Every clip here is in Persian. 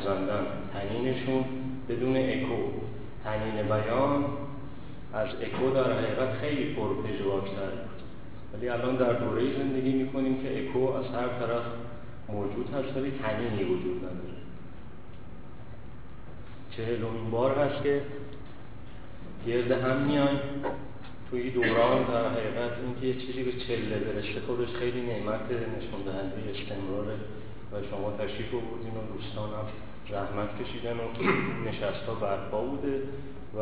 خیزاندان تنینشون بدون اکو. تنین بیان از اکو در حقیقت خیلی پرپژواکتر ولی الان در دوره زندگی می‌کنیم که اکو از هر طرف موجود هست ولی تنینی وجود نداره. چهلمین بار هست که گرد هم میان توی دوران در حقیقت اون که چیزی به چله برسه خودش خیلی نعمت نشون دهنده استمراره و شما تشریف بودین و دوستانم زحمت کشیدن و نشست ها برپا بوده و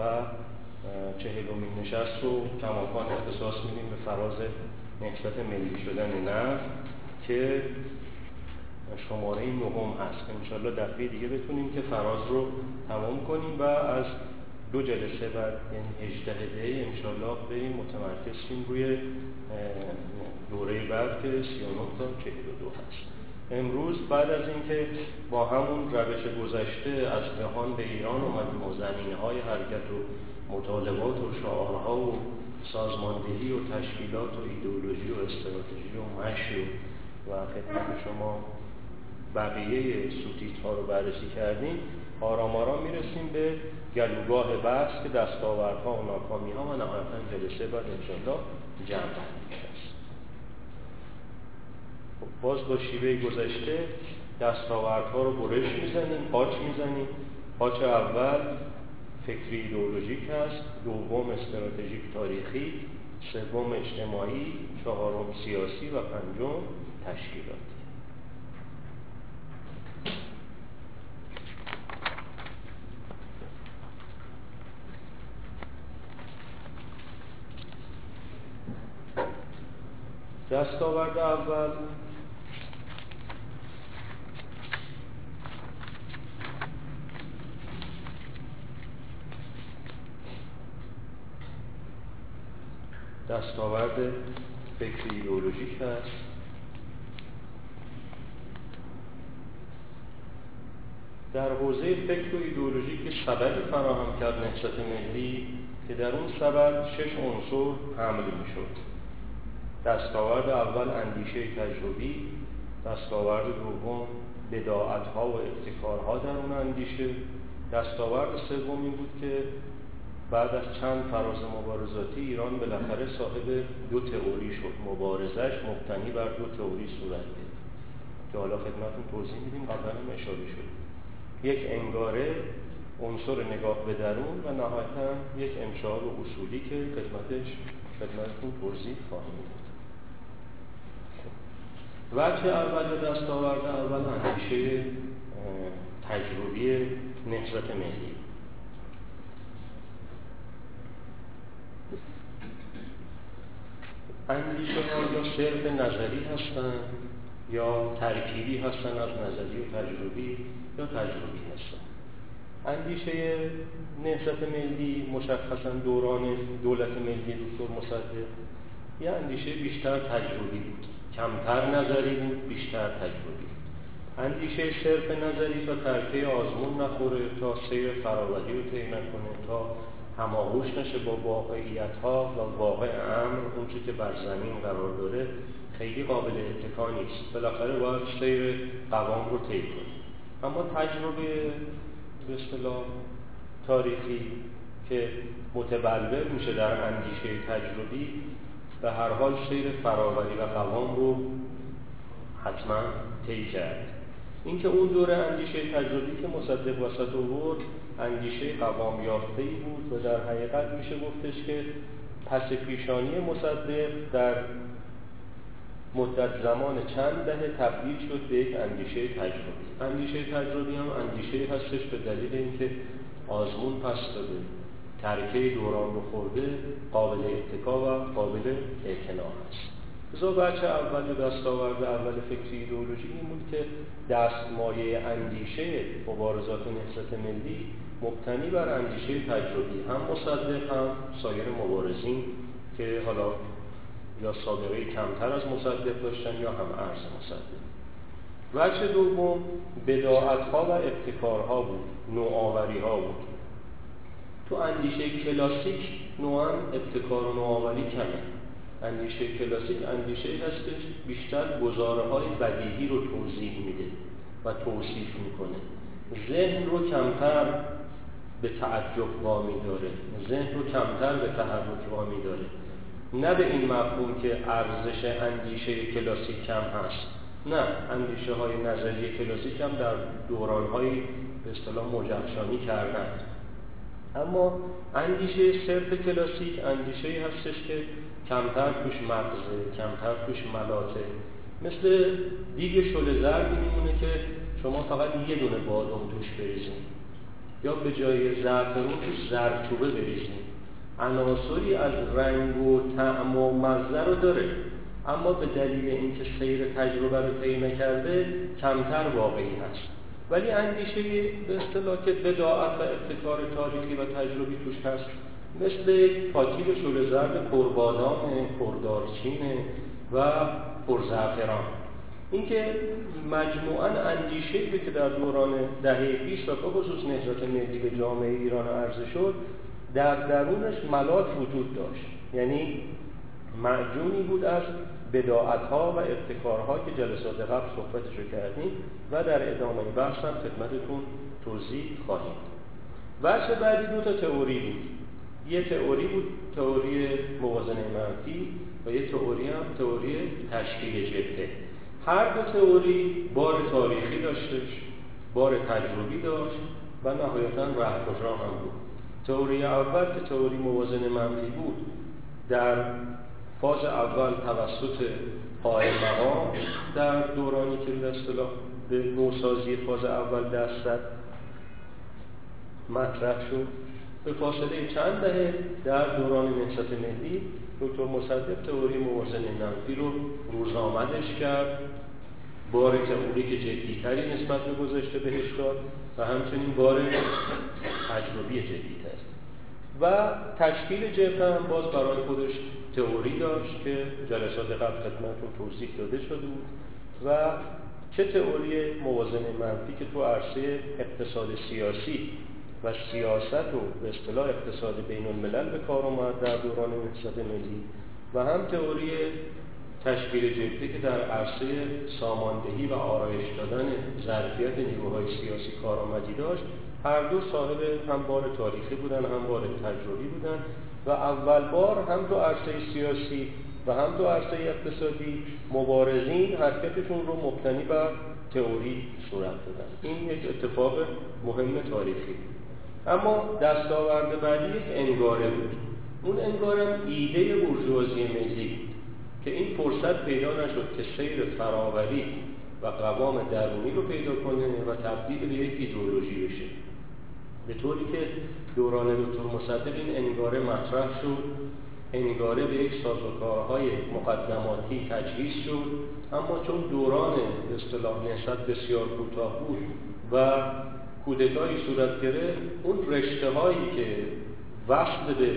چهلومین نشست رو کماکان اختصاص میدیم به فراز نسبت ملی شدن نفت که شماره نهم هست. انشالله دفعه دیگه بتونیم که فراز رو تمام کنیم و از دو جلسه بعد یعنی 18 دی انشالله بریم متمرکز شیم روی دوره بعد که 39 تا 42 هست. امروز بعد از اینکه با همون روش گذشته از تهران به ایران اومدیم و زمینه های حرکت و مطالبات و شعارها و سازماندهی و تشکیلات و ایدئولوژی و استراتژی و مشی و خدمت شما بقیه سوتیت ها رو بررسی کردیم آرام آرام می‌رسیم به گلوگاه بحث که دستاوردها و ناکامی ها و نهایتا جلسه بعد انشاءالله جمع باز با شیوه گذشته دستاوردها رو برش می‌زنیم پاچ می‌زنیم. پاچ اول فکری ایدئولوژیک هست دوم استراتژیک تاریخی سوم اجتماعی چهارم سیاسی و پنجم تشکیلات. دستاورد اول دستاورد فکری ایدئولوژیک هست. در حوزه فکر و ایدئولوژی که سببی فراهم کرد نهضت ملی که در اون سبب شش عنصر حمل می‌شد. دستاورد اول اندیشه تجربی دستاورد دوم بداعت ها و ابتکارها در اون اندیشه دستاورد سوم این بود که بعد از چند فراز مبارزاتی ایران بالاخره صاحب دو تئوری شد. مبارزش مبتنی بر دو تئوری صورت گرفت. که حالا خدمتتون توضیح میدیم قبلا هم اشاره شد یک انگاره عنصر نگاه به درون و نهایتا یک امشار و اصولی که خدمتش خدمتتون توضیح خواهیم داد. وجه اول دستاورد اول اندیشه تجربی نهضت ملی. اندیشه ها یا صرف نظری هستند یا ترکیبی هستند از نظری و تجربی یا تجربی هستند اندیشه نهضت ملی مشخصا دوران دولت ملی دکتر مصدق یه اندیشه بیشتر تجربی بود. کمتر نظری بود بیشتر تجربی اندیشه صرف نظری تا ترکه آزمون نخوره تا سیر فراوری رو طی نکنه تا هماغوش نشه با واقعیت ها و واقع امر اونچه که بر زمین قرار داره خیلی قابل اتکا نیست. بالاخره باید سیر قوام رو طی کنه. اما تجربه به اصطلاح تاریخی که متبلور میشه در اندیشه تجربی به هر حال سیر فراوری و قوام رو حتما طی کرد. اینکه اون دوره اندیشه تجربی که مصدق وسط آورد اندیشه قوام یافته ای بود و در حقیقت میشه گفتش که پس پیشانی مصدق در مدت زمان چند دهه تبدیل شد به یک اندیشه تجربی. اندیشه تجربی هم اندیشه هستش به دلیل اینکه آزمون پس داده ترکه دوران رو خورده قابل اتکا و قابل اعتنا هست بزا بچه اول دستاورد اول فکری ایدئولوژی این بود که دستمایه اندیشه مبارزات نهضت ملی مبتنی بر اندیشه تجربی هم مصدق هم سایر مبارزین که حالا یا سابقه کمتر از مصدق داشتن یا هم عرض مصدق. وجه دوم بداعت ها و ابتکارها بود نوآوری ها بود. تو اندیشه کلاسیک نوعا ابتکار و نوآوری کمه. اندیشه کلاسیک اندیشه هستش بیشتر گزاره های بدیهی رو توضیح میده و توصیف می‌کنه. ذهن رو کمتر به تعجب وامی داره ذهن رو کمتر به تحرک وامی داره نه به این مفهوم که ارزش اندیشه کلاسیک کم هست. نه اندیشه های نظری کلاسیک هم در دوران های به اصطلاح مجخشانی کردن اما اندیشه صرف کلاسیک اندیشه هستش که کمتر توش مغزه کمتر توش ملاته مثل دیگ شل زردی میمونه که شما فقط یه دونه بادام توش بریزین. یا به جای زعفرون توش زردچوبه بریزین. عناصری از رنگ و طعم و مزه رو داره. اما به دلیل اینکه سیر تجربه رو طی نکرده کمتر واقعی هست. ولی اندیشه به اصطلاح که بداعت و ابتکار تاریخی و تجربی توش هست مثل یک پاکیل شل زرد پربادام پردارچین و پرزعفران. اینکه مجموعا اندیشه که در دوران دهه پیش و به خصوص نهضت ملی به جامعه ایران عرضه شد در درونش ملات وجود داشت. یعنی معجونی بود از بداعت ها و ابتکارها که جلسات قبل صحبتشو کردیم و در ادامه بحث هم خدمتتون توضیح خواهیم. وجه بعدی دو تا تئوری بود. یه تئوری بود تئوری موازنه منفی و یه تئوری هم تئوری تشکیل جبهه هر دو تئوری بار تاریخی داشتش بار تجربی داشت و نهایتا رهگذران هم بود. تئوری اول که تئوری موازنه منفی بود در فاز اول توسط قائل مقام در دورانی که به اصطلاح به نوسازی فاز اول دست مطرح شد. به فاصله چند دهه در دوران نهضت ملی دکتر مصدق تئوری موازنه منفی رو روزآمدش کرد بار تئوری که جدیتری نسبت به گذشته بهش داد و همچنین بار تجربی جدیتر و تشکیل جبهه هم باز برای خودش تئوری داشت که جلسات قبل خدمتتون توضیح داده شده بود و چه تئوری موازنه منفی که تو عرصه اقتصاد سیاسی و سیاست و به اصطلاح اقتصاد بین الملل به کار اومد در دوران نهضت ملی و هم تئوری تشکیل جبهه که در عرصه ساماندهی و آرایش دادن ظرفیت نیروهای سیاسی کارآمدی داشت. هر دو صاحب هم بار تاریخی بودن هم بار تجربی بودن و اول بار هم تو عرصه سیاسی و هم تو عرصه اقتصادی مبارزین حرکتشون رو مبتنی بر تئوری صورت دادن. این یک اتفاق مهم تاریخی اما دستاورد بعدی یک انگاره بود اون انگارم ایده برجوازی ملی که این فرصت پیدا نشد که سیر فراوری و قوام درونی رو پیدا کنه و تبدیل به یک ایدئولوژی بشه. به طوری که دوران دکتر مصدق این انگاره مطرح شد انگاره به یک سازوکارهای مقدماتی تجهیز شد. اما چون دوران اصطلاح نسبت بسیار کوتاه بود و کودتایی صورت گرفت اون رشته هایی که وصل به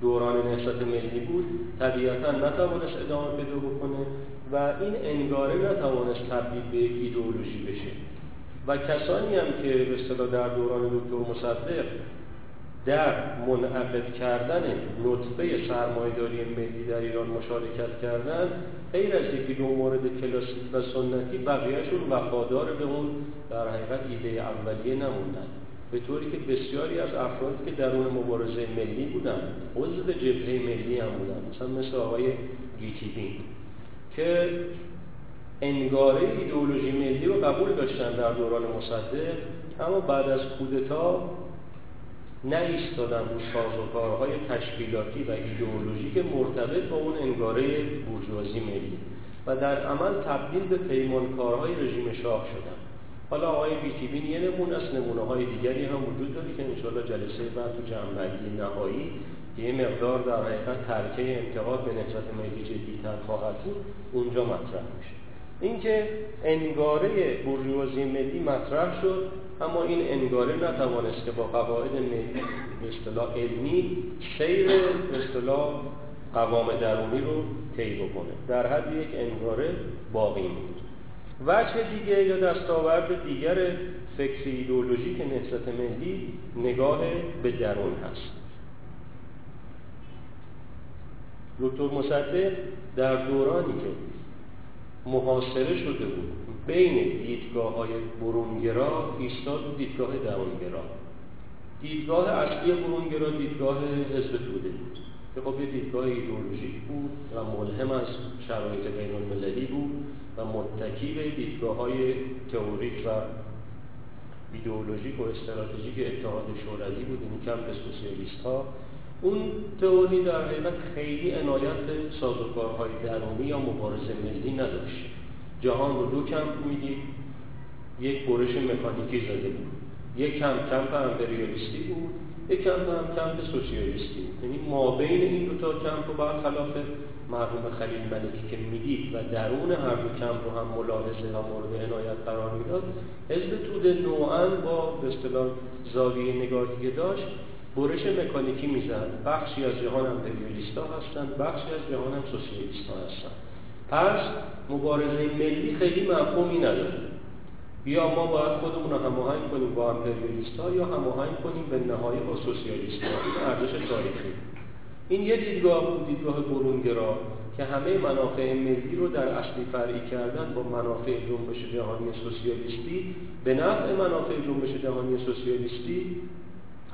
دوران نهضت ملی بود طبیعتا نتوانست ادامه پیدا بکنه و این انگاره نتوانست تبدیل به یک ایدئولوژی بشه. و کسانی هم که به اصطلاح در دوران دکتر مصدق در منعقد کردن نطفه سرمایداری ملی در ایران مشارکت کردن غیر از یکی دو مورد کلاسیک و سنتی بقیهشون وفادار به اون در حقیقت ایده اولیه نموندن. به طوری که بسیاری از افرادی که درون مبارزه ملی بودن عضو جبهه ملی هم بودن مثلا مثل آقای گیتیبین که انگاره ایدئولوژی ملی رو قبول داشتن در دوران مصدق اما بعد از کودتا نایستادن رو سازوکارهای تشکیلاتی و ایدئولوژیک مرتبط با اون انگاره بورژوازی ملی و در عمل تبدیل به پیمانکارهای رژیم شاه شدن. حالا آقای بیتیبین یه نمونه است نمونه های دیگری هم وجود داره که انشاءالله جلسه بعد تو جنبندی نهایی یه مقدار در حقیقت ترکه انتقاد به نهضت ملی جدیتر خواهد بود. اونجا مطرح میشه. اینکه انگاره بورژوازی ملی مطرح شد اما این انگاره که با قواعد اصطلاح علمی سیر اصطلاح قوام درونی رو طی بکنه. در حد یک انگاره باقی بود وجه دیگه یا دستاورد دیگر فکر ایدئولوژیک نهضت ملی نگاه به درون هست. دکتر مصدق در دورانی که محاصره شده بود. بین دیدگاه های برونگرا ایستاد دیدگاه درونگرا دیدگاه اصلی برونگرا دیدگاه حزب توده بود که خب یه دیدگاه ایدئولوژیک بود و ملهم از شرایط بین المللی بود و متکی به دیدگاه های تئوریک و ایدئولوژیک و استراتژیک اتحاد شوروی بود. این کمپ سوسیالیست ها اون تئوری در حقیقت خیلی عنایت به سازوکارهای درونی یا مبارزه ملی نداشت. جهان رو دو کمپ می‌دید یک برش مکانیکی زده بود. یک کمپ کمپ امپریالیستی بود یک کمپ هم کمپ سوسیالیستی بود. یعنی ما بین این دو تا کمپ رو برخلاف مرحوم خلیل ملکی که می‌دید و درون هر دو کمپ رو هم ملاحظه و مورد عنایت قرار می‌داد حزب توده نوعا با به اصطلاح زاویه نگاهی که داشت. برش مکانیکی می‌زد بخشی از جهان امپریالیستا هستند بخشی از جهان هم هستند پس مبارزه ملی خیلی مفهومی نداره. یا ما باید خودمون رو هماهنگ کنیم با امپریالیستا یا هماهنگ کنیم به نهایت با سوسیالیستا. این ارزش تاریخی. این یه دیدگاه بود دیدگاه برونگرا که همه منافع ملی رو در اصلی فرعی کردن با منافع جنبش جهانی سوسیالیستی. به نفع منافع جنبش جهانی سوسیالیستی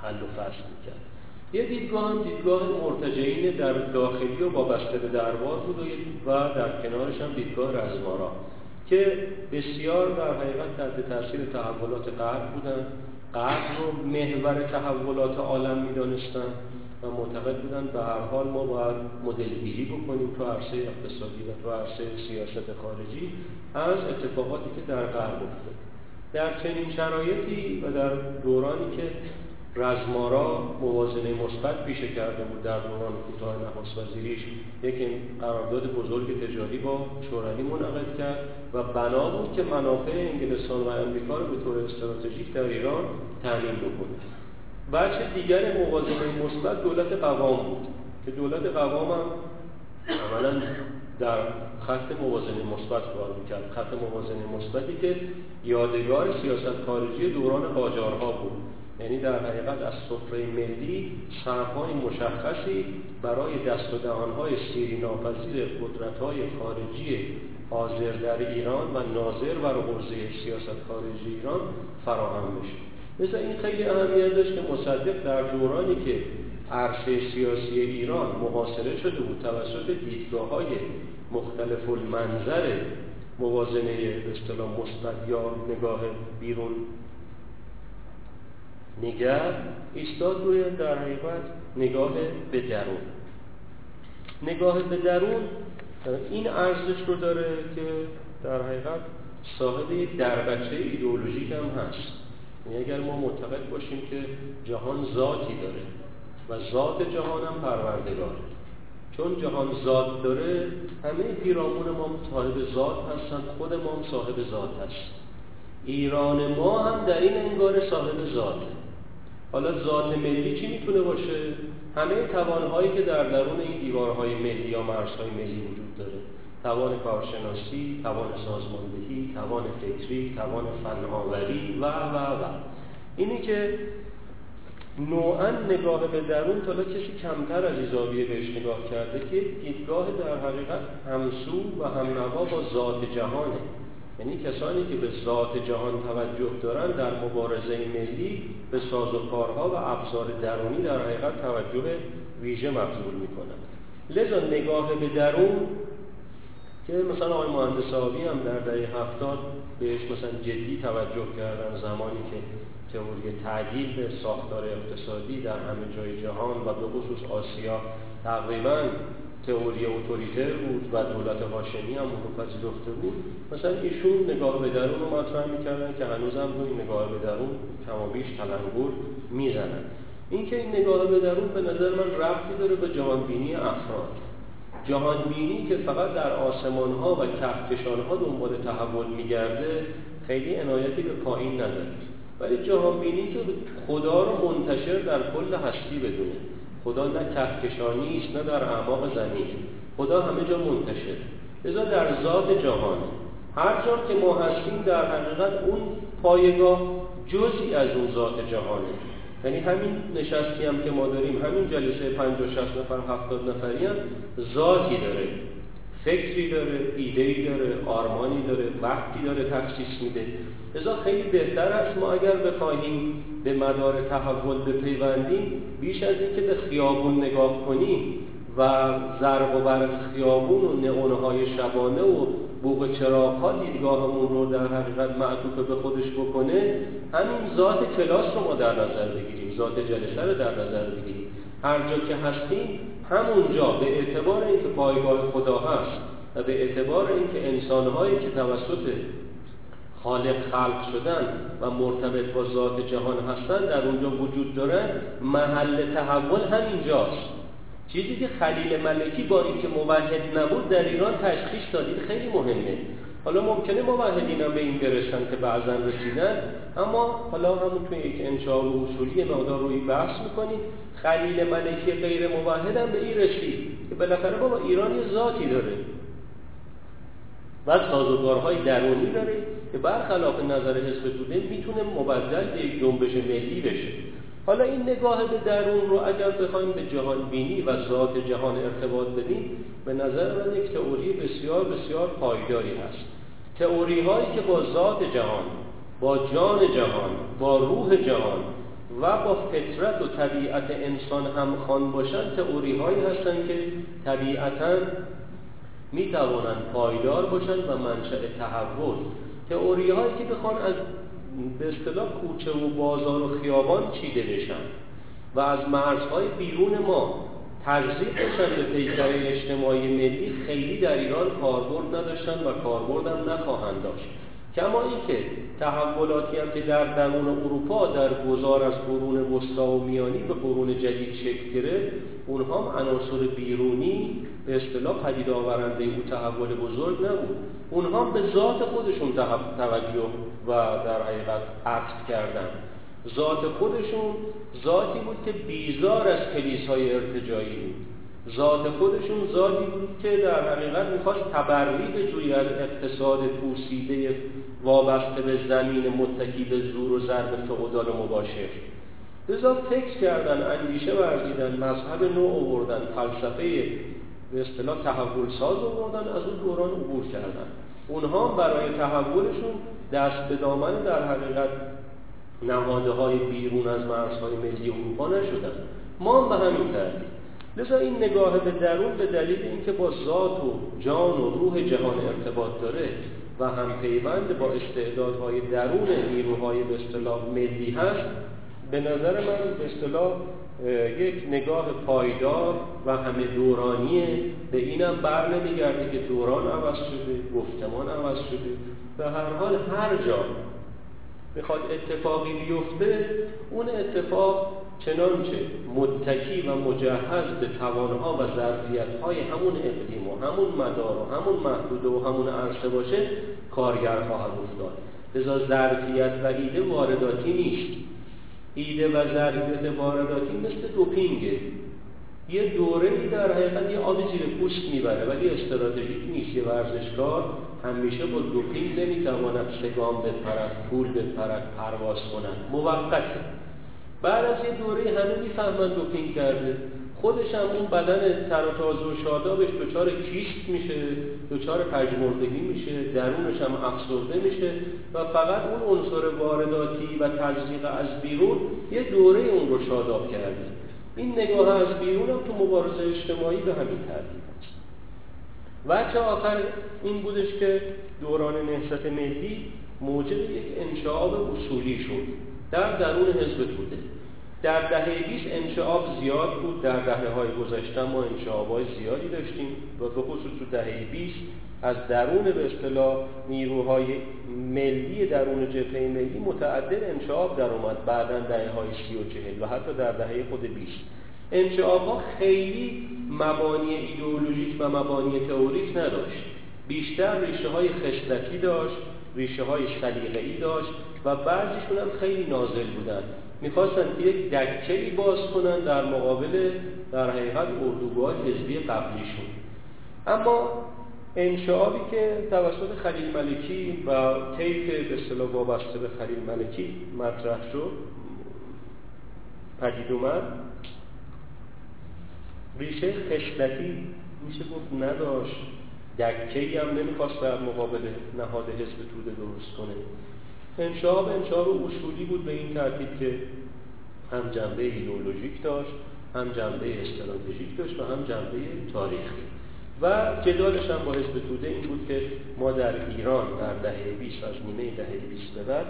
حل و فصل می‌کرد. یه دیدگاه هم دیدگاه مرتجعین در داخلی و وابسته به دربار بود و در کنارش هم دیدگاه رزمارا که بسیار در حقیقت تحت تاثیر تحولات غرب بودن غرب رو محور تحولات عالم می‌دانستن و معتقد بودن به هر حال ما باید مدلگیری بکنیم تو عرصه اقتصادی و تو عرصه سیاست خارجی از اتفاقاتی که در غرب افتاد. در چنین شرایطی و در دورانی که رزمارا موازنه مثبت پیشه کرده بود در دوران کوتاه نخست وزیریش. یک قرارداد بزرگ تجاری با شوروی منعقد کرد و بنا بود که منافع انگلستان و امریکا رو به طور استراتژیک در ایران تعمین بکنه. بچه دیگر موازنه مثبت دولت قوام بود که دولت قوام هم عملا در خط موازنه مثبت کار می‌کرد. خط موازنه مثبتی که یادگار سیاست خارجی دوران قاجارها بود. یعنی در حقیقت از سفره ملی سهمهای مشخصی برای دست و دهانهای سیری ناپذیر قدرتهای خارجی حاضر در ایران و ناظر بر حوزه سیاست خارجی ایران فراهم بشه مثل این خیلی اهمیت داشت که مصدق در دورانی که عرصه سیاسی ایران محاصره شده بود توسط دیدگاه های مختلف المنظر موازنه به اصطلاح مثبت یا نگاه بیرون نگر ایستاد روی در حقیقت نگاه به درون. نگاه به درون این ارزش رو داره که در حقیقت صاحب یک دربچه ایدئولوژیک هم هست. یعنی اگر ما معتقد باشیم که جهان ذاتی داره و ذات جهان هم پروردگاره. چون جهان ذات داره همه پیرامون ما صاحب ذات هستن خود ما صاحب ذات هست. ایران ما هم در این انگار صاحب ذاته. حالا ذات ملی چی می‌تونه باشه؟ همه توانهایی که در درون این دیوارهای ملی یا مرزهای ملی وجود داره. توان کارشناسی توان سازماندهی توان فکری توان فناوری و و و. اینی که نوعا نگاه به درون تا کسی کمتر از ایزاویه بهش نگاه کرده که دیدگاه در حقیقت همسو و هم نوا با ذات جهانه. یعنی کسانی که به ذات جهان توجه دارن در مبارزه ملی به سازوکارها و ابزار درونی در حقیقت توجه ویژه مبذول می‌کنن. لذا نگاه به درون که مثلا آقای مهندس آبی هم در دهه هفتاد بهش مثلا جدی توجه کردن زمانی که تئوری تعدیل ساختار اقتصادی در همه جای جهان و به خصوص آسیا تقریبا تئوری اوتوریتر بود و دولت هاشمی هم اون رو پذیرفته بود. مثلا ایشون نگاه به درون رو مطرح می‌کردن که هنوز هم روی نگاه به درون کمابیش تلنگور می‌زنن. اینکه این نگاه به درون به نظر من ربطی داره به جهانبینی افراد. جهانبینی که فقط در آسمان ها و کهکشان ها دنبال تحول میگرده خیلی عنایتی به پایین نداره. ولی جهانبینی که خدا رو منتشر در کل هستی بدونه. خدا نه کهکشانی است نه در اعماق زمین. خدا همه جا منتشر. لذا در ذات جهان هر جا که ما هستیم در حقیقت اون پایگاه جزئی از اون ذات جهانه. یعنی همین نشستی هم که ما داریم همین جلسه 50 60 نفر 70 نفری هم ذاتی داره. فکری داره ایده‌ای داره آرمانی داره وقتی داره تخصیص میده. لذا خیلی بهتر است ما اگر بخواهیم به مدار تحول بپیوندیم بیش از اینکه به خیابون نگاه کنیم و ضرب و برق خیابون و نئونهای شبانه و بوق چراغ ها دیدگاهمون رو در حقیقت معطوف به خودش بکنه همین ذات کلاس رو ما در نظر بگیریم ذات جلسه رو در نظر بگیریم. هر جا که هستیم همونجا به اعتبار اینکه پایگاه خدا هست و به اعتبار اینکه انسانهایی که توسط خالق خلق شدن و مرتبط با ذات جهان هستن در اونجا وجود دارن محل تحول همینجاست. چیزی که خلیل ملکی با اینکه موحد نبود در ایران تشخیص دادید خیلی مهمه. حالا ممکنه موحدین هم به این برسن که بعضا رسیدن اما حالا همون توی یک انشاء و اصولی مقدار روی بحث می‌کنیم. خلیل ملکی غیر موحد هم به این رسید که بالاخره بابا ایران یه ذاتی داره. و سازوکارهای درونی داره که برخلاف نظر حزب توده می‌تونه مبدل به یک جنبش ملی بشه. حالا این نگاه به درون رو اگر بخوایم به جهان بینی و ذات جهان ارتباط بدیم به نظر من یک تئوری بسیار بسیار پایداری هست. تئوری هایی که با ذات جهان با جان جهان با روح جهان و با فطرت و طبیعت انسان همخوان باشند تئوری هایی هستند که طبیعتا می توانند پایدار باشند و منشأ تحول. تئوری هایی که بخوان از به اصطلاح کوچه و بازار و خیابان چیده بشن و از مرزهای بیرون ما تجزیه بشن به پیکره اجتماعی ملی خیلی در ایران کاربرد نداشتن و کاربرد هم نخواهند داشت. کما اینکه تحولاتی هم که در درون اروپا در گذار از قرون وسطا و میانی به قرون جدید شکل گرفت اونها هم عناصر بیرونی به اصطلاح پدید آورنده او تحول بزرگ نبود. اونها به ذات خودشون توجه و در حقیقت عطف کردن. ذات خودشون ذاتی بود که بیزار از کلیسای ارتجایی بود. ذات خودشون ذاتی بود که در حقیقت می‌خواست تبری به جوی از اقتصاد پوسیده وابسته به زمین متکی به زور و ضرب فعودال مباشر. لذا فکر کردن اندیشه ورزیدن مذهب نو آوردن فلسفه به اصطلاح تحول ساز آوردن از اون دوران عبور کردن. اونها برای تحولشون دست به دامن در حقیقت نهاده های بیرون از مرزهای ملی اروپا نشدن. ما هم به همین ترتیب. لذا این نگاه به درون به دلیل اینکه با ذات و جان و روح جهان ارتباط داره و هم پیوند با استعدادهای درون نیروهای به اصطلاح ملی هست به نظر من به اصطلاح یک نگاه پایدار و همه دورانیه. به اینم بر نمیگرده که دوران عوض شده گفتمان عوض شده. به هر حال هر جا می‌خواد اتفاقی بیفته اون اتفاق چنانچه متکی و مجهز به توانها و ظرفیتهای همون اقلیم و همون مدار و همون محدوده و همون عرصه باشه کارگر خواهد افتاد. لذا ظرفیت و ایده وارداتی نیست. ایده و ظرفیت وارداتی مثل دوپینگه. یه دوره در حقیقت یه آب زیر پوست می‌بره ولی استراتژیک نیست. یه ورزشکار همیشه با دوپینگ نمی‌تواند سگام بپرد پول بپرد پرواز کنند موقته بعد از یه دوره همه می‌فهمن دوپینگ کرده خودش هم اون بدن تر و و شادابش دچار کیست میشه دچار پژمردگی میشه درونش هم افسرده میشه و فقط اون عنصر وارداتی و تزریق از بیرون یه دوره اون رو شاداب کرده. این نگاه از بیرون هم تو مبارزه اجتماعی به همین ترتیب است. وجه آخر این بودش که دوران نهضت ملی موجب یک انشعاب اصولی شد. در درون حزب توده در دهه 20 انشعاب زیاد بود در دهه های گذشته ما انشعاب های زیادی داشتیم و به خصوص تو دهه 20 از درون به اصطلاح نیروهای ملی درون جبهه ملی متعدد انشعاب در اومد بعدا دهه های 30 و 40 و حتی در دهه خود 20 انشعاب ها خیلی مبانی ایدئولوژیک و مبانی تئوریک نداشت. بیشتر ریشه های خصلتی داشت. ریشه های سلیقه‌ای داشت و بعضیشون هم خیلی نازل بودن. می‌خواستن یک دکهی باز کنن در مقابل در حقیقت اردوگاه حزبی قبلیشون. اما انشعابی که توسط خلیل ملکی و طیف به اصطلاح وابسته به خلیل ملکی مطرح شد پدید اومد ریشه خشلتی میشه گفت نداشت. دکهی هم نمی‌خواست در مقابل نهاد حزب توده درست کنه. انشاب انشاب اصولی بود به این ترتیب که هم جنبه ایدئولوژیک داشت هم جنبه استراتژیک داشت و هم جنبه تاریخی. و جدالش هم با حزب توده این بود که ما در ایران در دهه 20 از نیمه دهه 20 به بعد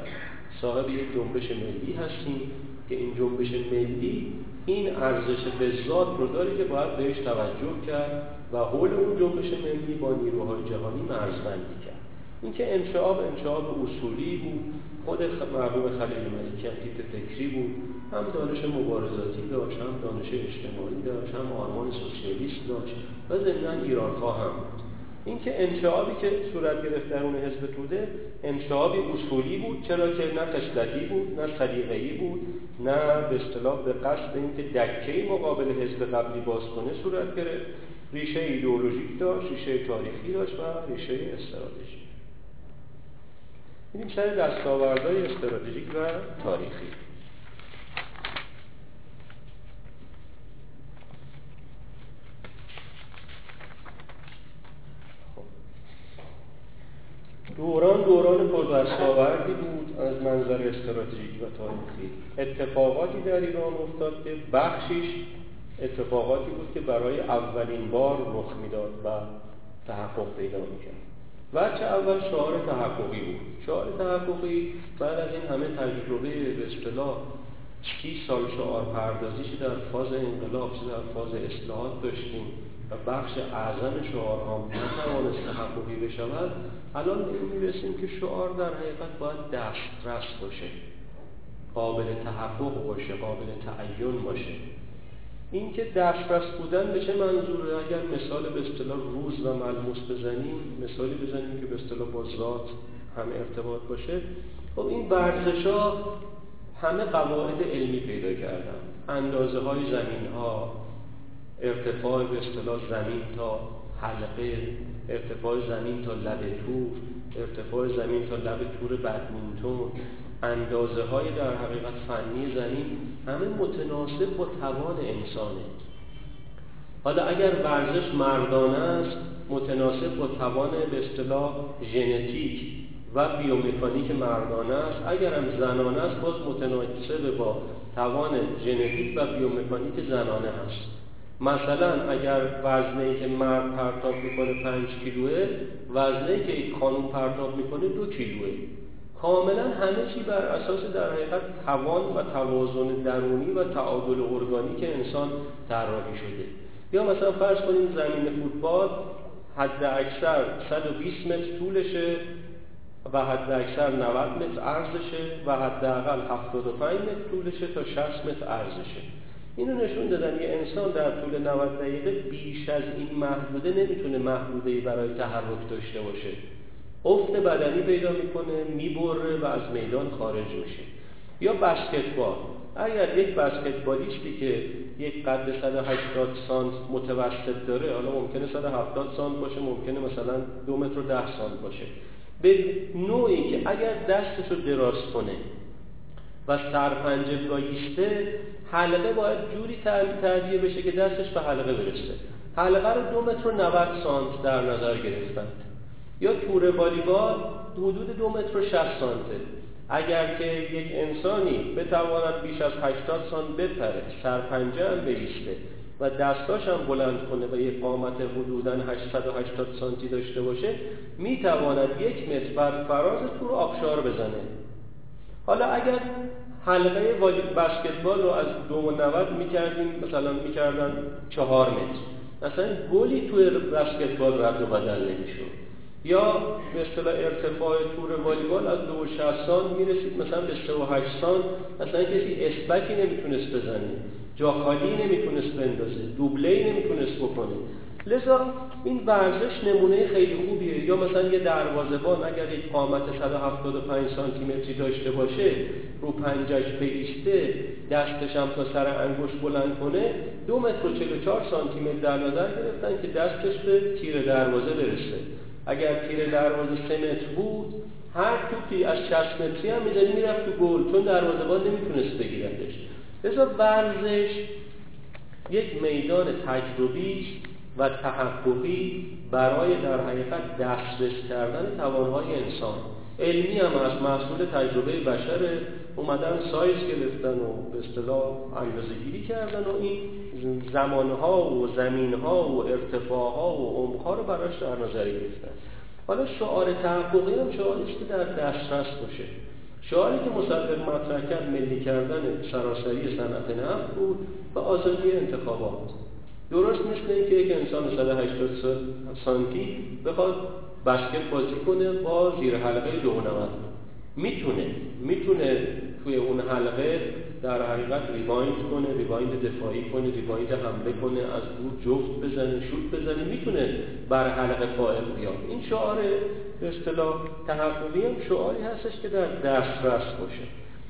صاحب یک جنبش ملی هستیم. که این جنبش ملی این ارزش به رو داره که باید بهش توجه کرد و حول اون جنبش ملی با نیروهای جهانی مرزبندی کرد. اینکه انشعاب انشعاب اصولی بود خود مرحوم خلیل ملکی هم فکری بود هم دانش مبارزاتی داشت هم دانش اجتماعی داشت هم آرمان سوسیالیست داشت و ضمنا ایران هم بود. اینکه انشعابی که صورت گرفت درون حزب توده انشعابی اصولی بود چرا که نه تشددی بود نه سلیقه‌ای بود نه به اصطلاح به قصد اینکه دکه مقابل حزب قبلی باز کنه صورت گرفت. ریشه ایدئولوژیک داشت ریشه تاریخی داشت و ریشه استراتژیک. این سر دستاوردهای استراتژیک و تاریخی. دوران دوران پردستاوردی بود از منظر استراتژیک و تاریخی. اتفاقاتی در ایران افتاد که بخشیش اتفاقاتی بود که برای اولین بار رخ می‌داد و تحقق پیدا می‌کرد. وچه اول شعار تحققی بود. شعار تحققی بعد از این همه تجربه به اصطلاح سی سال شعار پردازی چه در فاز انقلاب چه در فاز اصلاحات داشتیم. بخش اعظم شعارها نتوانست تحققی بشود الان می‌رسیم که شعار در حقیقت باید دسترس باشه قابل تحقق باشه قابل تعین باشه. اینکه دسترس بودن به چه منظوره؟ اگر مثال به اصطلاح روز و ملموس بزنیم مثالی بزنیم که به اصطلاح با ذات هم ارتباط باشه خب این ورزش همه قواعد علمی پیدا کردن. اندازه های زمین ها ارتفاع به اصطلاح زمین تا حلقه ارتفاع زمین تا لب تور ارتفاع زمین تا لب تور بدمینتون اندازه های در حقیقت فنی زمین همه متناسب با توان انسانه. حالا اگر ورزش مردانه است متناسب با توان به اصطلاح ژنتیک و بیومکانیک مردانه است. اگر هم زنانه است باز متناسب با توان ژنتیک و بیومکانیک زنانه است مثلا اگر وزنه که مرد پرتاب می‌کنه پنج کیلوه وزنه که یک خانوم پرتاب می‌کنه دو کیلوه. کاملا همه چی بر اساس در حقیقت توان و توازن درونی و تعادل ارگانیک انسان طراحی شده. یا مثلا فرض کنیم زمین فوتبال حد اکثر 120 متر طولشه و حد اکثر 90 متر عرضشه و حداقل 75 متر طولشه تا 60 متر عرضشه. اینو نشون دادن یه انسان در طول 90 دقیقه بیش از این محدوده نمی‌تونه محدوده برای تحرک داشته باشه. افت بدنی پیدا می‌کنه می‌بره و از میدان خارج میشه. یا بسکتبال. اگر یک بسکتبالیستی که یک قد 180 سانت متوسط داره حالا ممکنه 170 سانت باشه ممکنه مثلا دو متر و ده سانت باشه. به نوعی که اگر دستش رو دراز کنه و سرپنجه بایسته حلقه باید جوری تعبیه بشه که دستش به حلقه برسه. حلقه رو دو متر و 90 سانت در نظر گرفتند یا تور والیبال حدود دو متر و 60 سانته اگر که یک انسانی بتواند بیش از 80 سانت بپره سرپنجه هم بیسته و دستاش هم بلند کنه و یک قامت حدودا 880 سانتی داشته باشه می‌تواند یک متر بر فراز تور آبشار بزنه. حالا اگر حلقه بسکتبال رو از دو نود می‌کردیم مثلا می‌کردن چهار متر. مثلا گلی توی بسکتبال رد و بدل نمی‌شد. یا به اصطلاح ارتفاع تور والیبال از دو سان می‌رسید مثلا به سه و هشت سان مثلا کسی اسبکی نمی‌تونست بزنه. جا خالی نمی‌تونست بندازه. دوبله نمی‌تونست بکنه. لذا این ورزش نمونه خیلی خوبیه. یا مثلا یه دروازه‌بان اگر یک قامت 175 سانتی متری داشته باشه رو پنجش بیسته دستش هم تا سر انگشت بلند کنه دو متر و 44 سانتی متر در نظر گرفتن که دستش به تیر دروازه برسه. اگر تیر دروازه 3 متر بود هر توپی از 60 متری هم می‌زنی می‌رفت تو گل چون دروازه‌بان نمی‌تونست بگیرتش. لذا ورزش یک میدان تجربی و تحققی برای در حقیقت دسترس کردن توانهای انسان. علمی هم از محصول تجربه بشر اومدن سایز گرفتن و به اصطلاح اندازه گیری کردن و این زمانها و زمینها و ارتفاعها و عمقها رو براش در نظر گرفتن. حالا شعار تحققی هم شعاری که در دسترس باشه. شعاری که مصدق مطرح کرد ملی کردن سراسری صنعت نفت بود و آزادی انتخابات. درست مثل اینکه یک انسان 180 سانتی بخواد بسکت بازی کنه با زیر حلقه دو می‌تونه می‌تونه توی اون حلقه در حقیقت ریبایند کنه ریبایند دفاعی کنه ریبایند حمله کنه از دور جفت بزنه شوت بزنه می‌تونه بر حلقه قائم بیاد. این شعار به اصطلاح تحققی هم شعاری هستش که در دسترس باشه.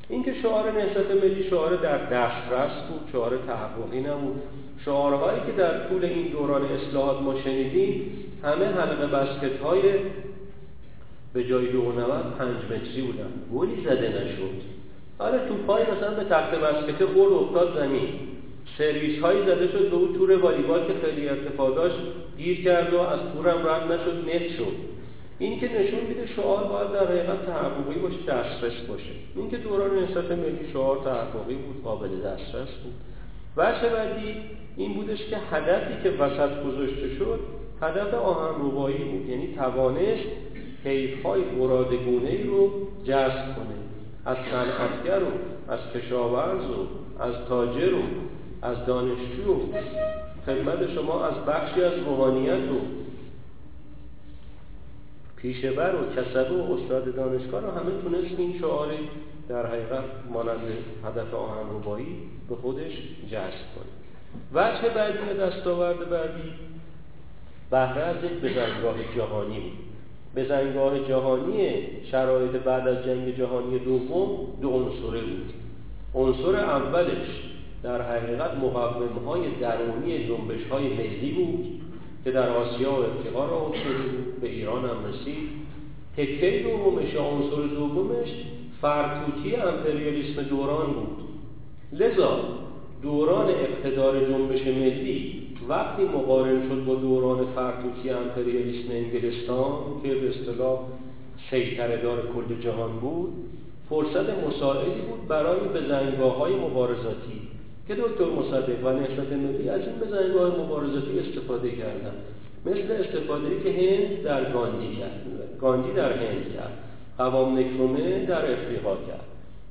اینکه شعار نهضت ملی شعار در دسترس بود شعار تحققی نبود. شعارهایی که در طول این دوران اصلاحات ما شنیدیم همه حلقه بسکت های به جای دو نود پنج متری بودن. گلی زده نشد. آره پای مثلا به تخت بسکت خورد افتاد زمین. سرویس هایی زده شد به اون تور والیبال که خیلی ارتفاع داشت گیر کرد و از تورم رد نشد نت شد. این که نشون میده شعار باید در حقیقت تحققی باشه دسترس باشه. این که دوران نسبت ملی شعار تحققی بود قابل دسترس بود. وجه بعدی این بودش که هدفی که وسط گذاشته شد هدف آهن روبایی بود. یعنی توانست حیفهای مرادگونه ای رو جذب کنه. از صنعتگر و از کشاورز و از تاجر و از دانشجو خدمت شما از بخشی از روحانیت و پیشبر و کسبه و استاد دانشگاه رو همه این شعاری در حقیقت مانند هدف آهن روبایی به خودش جذب کنه. وجه بعدی دستاورد بعدی؟ بهره از یک بزنگاه جهانی. بود بزنگاه جهانی شرایط بعد از جنگ جهانی دوم دو عنصره بود. عنصر اولش در حقیقت مقوم های درونی جنبش های ملی بود که در آسیا و افریقا را بود به ایران هم رسید. تکه دومش یا عنصر دومش فرتوتی امپریالیسم دوران بود؟ لذا دوران اقتدار جنبش ملی وقتی مقارن شد با دوران فرتوتی امپریالیسم انگلستان که به اصطلاح سیطره دار کل جهان بود فرصت مساعدی بود برای بزنگاه های مبارزاتی که دکتر مصدق و نهضت ملی از این بزنگاه مبارزاتی استفاده کردن مثل استفاده که هند در گاندی کرد. گاندی در هند کرد. قوام نکرومه در افریقا کرد.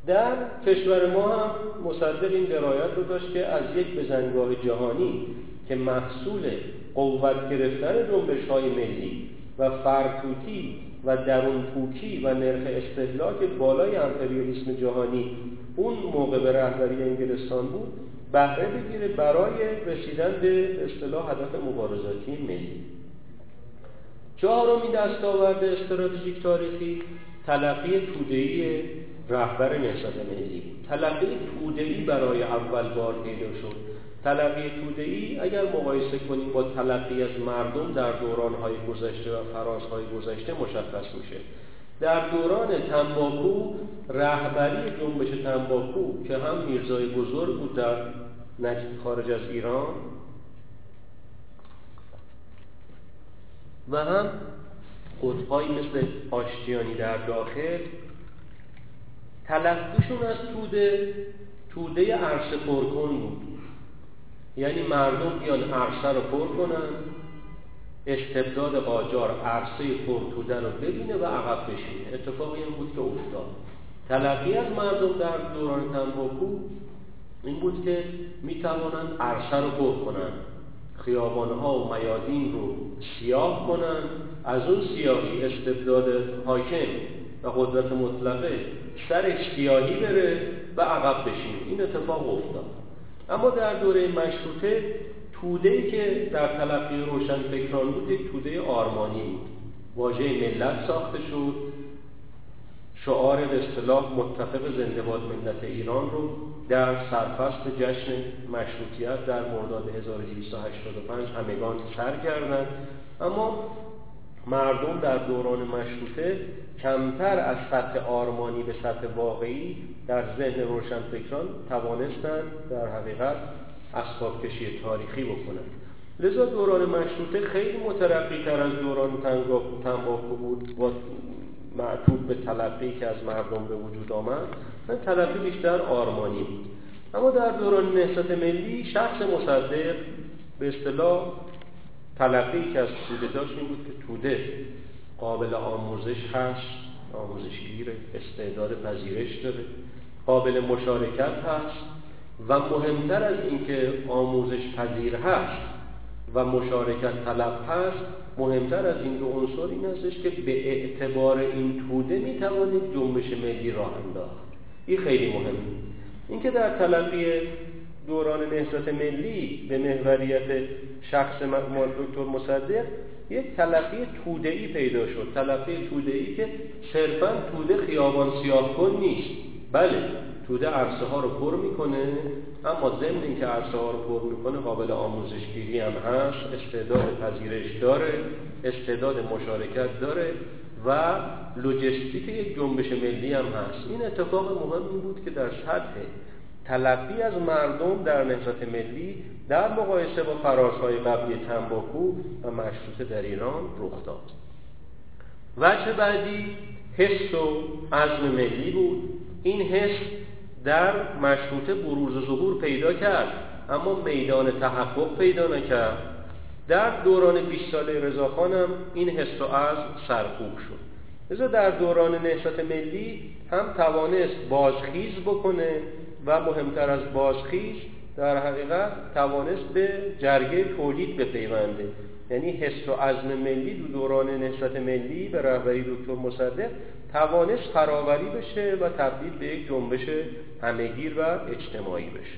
در کشور ما هم مصدق این درایت رو داشت که از یک بزنگاه جهانی که محصول قوت گرفتن جنبش های ملی و فرتوتی و درون پوکی و نرخ استهلاک بالای امپریالیسم جهانی اون موقع به رهبری انگلستان بود بهره بگیره برای رسیدن به اصطلاح هدف مبارزاتی ملی. چهارمین دستاورد استراتژیک تاریخی تلقی توده‌ای رهبر نهضت ملی تلقی توده‌ای برای اول بار پیدا شد. تلقی توده‌ای اگر مقایسه کنیم با تلقی از مردم در دورانهای گذشته و فرازهای گذشته مشخص میشه. در دوران تنباکو رهبری جنبش تنباکو که هم میرزای بزرگ بود در خارج از ایران و هم قطبهایی مثل آشتیانی در داخل تلقیشون از توده توده عرصه پرکن بود. یعنی مردم بیان عرصه رو پر کنن استبداد قاجار عرصه پرتوده رو ببینه و عقب بشینه. اتفاقی این بود که افتاد. تلقی از مردم در دوران تنباکو این بود که می توانند عرصه رو پر کنند. خیابانها و میادین رو سیاه کنند از اون سیاهی استبداد حاکم و قدرت مطلقه سر سیاهی بره و عقب بشین این اتفاق افتاد. اما در دوره مشروطه توده که در تلقی روشن فکران بود یک توده آرمانی بود. واژه ملت ساخته شد. شعار به اصطلاح متفق زنده باد ملت ایران رو در سرفست جشن مشروطیت در مرداد 1285 همگان سر کردند. اما مردم در دوران مشروطه کمتر از سطح آرمانی به سطح واقعی در ذهن روشنفکران توانستند در حقیقت اسباب کشی تاریخی بکنند. لذا دوران مشروطه خیلی مترقی تر از دوران تنباکو بود. با معطوب به تلقی که از مردم به وجود آمد تلقی بیشتر آرمانی بود. اما در دوران نهضت ملی شخص مصدق به اصطلاح تلقی که از توده داشت این بود که توده قابل آموزش هست آموزشگیره استعداد پذیرش داره قابل مشارکت هست و مهمتر از اینکه آموزش پذیر هست و مشارکت طلب هست مهمتر از این دو عنصر این هستش که به اعتبار این توده می‌توانید جنبش ملی راه انداخت. این خیلی مهمه اینکه در تلقی دوران نهضت ملی به محوریت شخص دکتر مصدق یک تلقی توده‌ای پیدا شد. تلقی توده‌ای که صرفا توده خیابان سیاه کن نیست. بله. توده عرصه ها رو پر می‌کنه اما ضمن اینکه عرصه ها رو پر می‌کنه قابل آموزشگیری هم هست استعداد پذیرش داره استعداد مشارکت داره و لوجستیک یک جنبش ملی هم هست. این اتفاق مهمی بود که در سطح تلقی از مردم در نهضت ملی در مقایسه با فرازهای قبلی تنباکو و مشروطه در ایران رخ داد. وجه بعدی حس و عزم ملی بود. این حس در مشروطه بروز ظهور پیدا کرد اما میدان تحقق پیدا نکرد. در دوران 20 ساله رضاخان هم این حس و عزم سرکوب شد. لذا در دوران نهضت ملی هم توانست بازخیز بکنه و مهمتر از بازخیز در حقیقت توانست به جرگه تولید بپیونده. یعنی حس و عزم ملی دو دوران نهضت ملی به رهبری دکتر مصدق توانست فراوری بشه و تبدیل به یک جنبش همهگیر و اجتماعی بشه.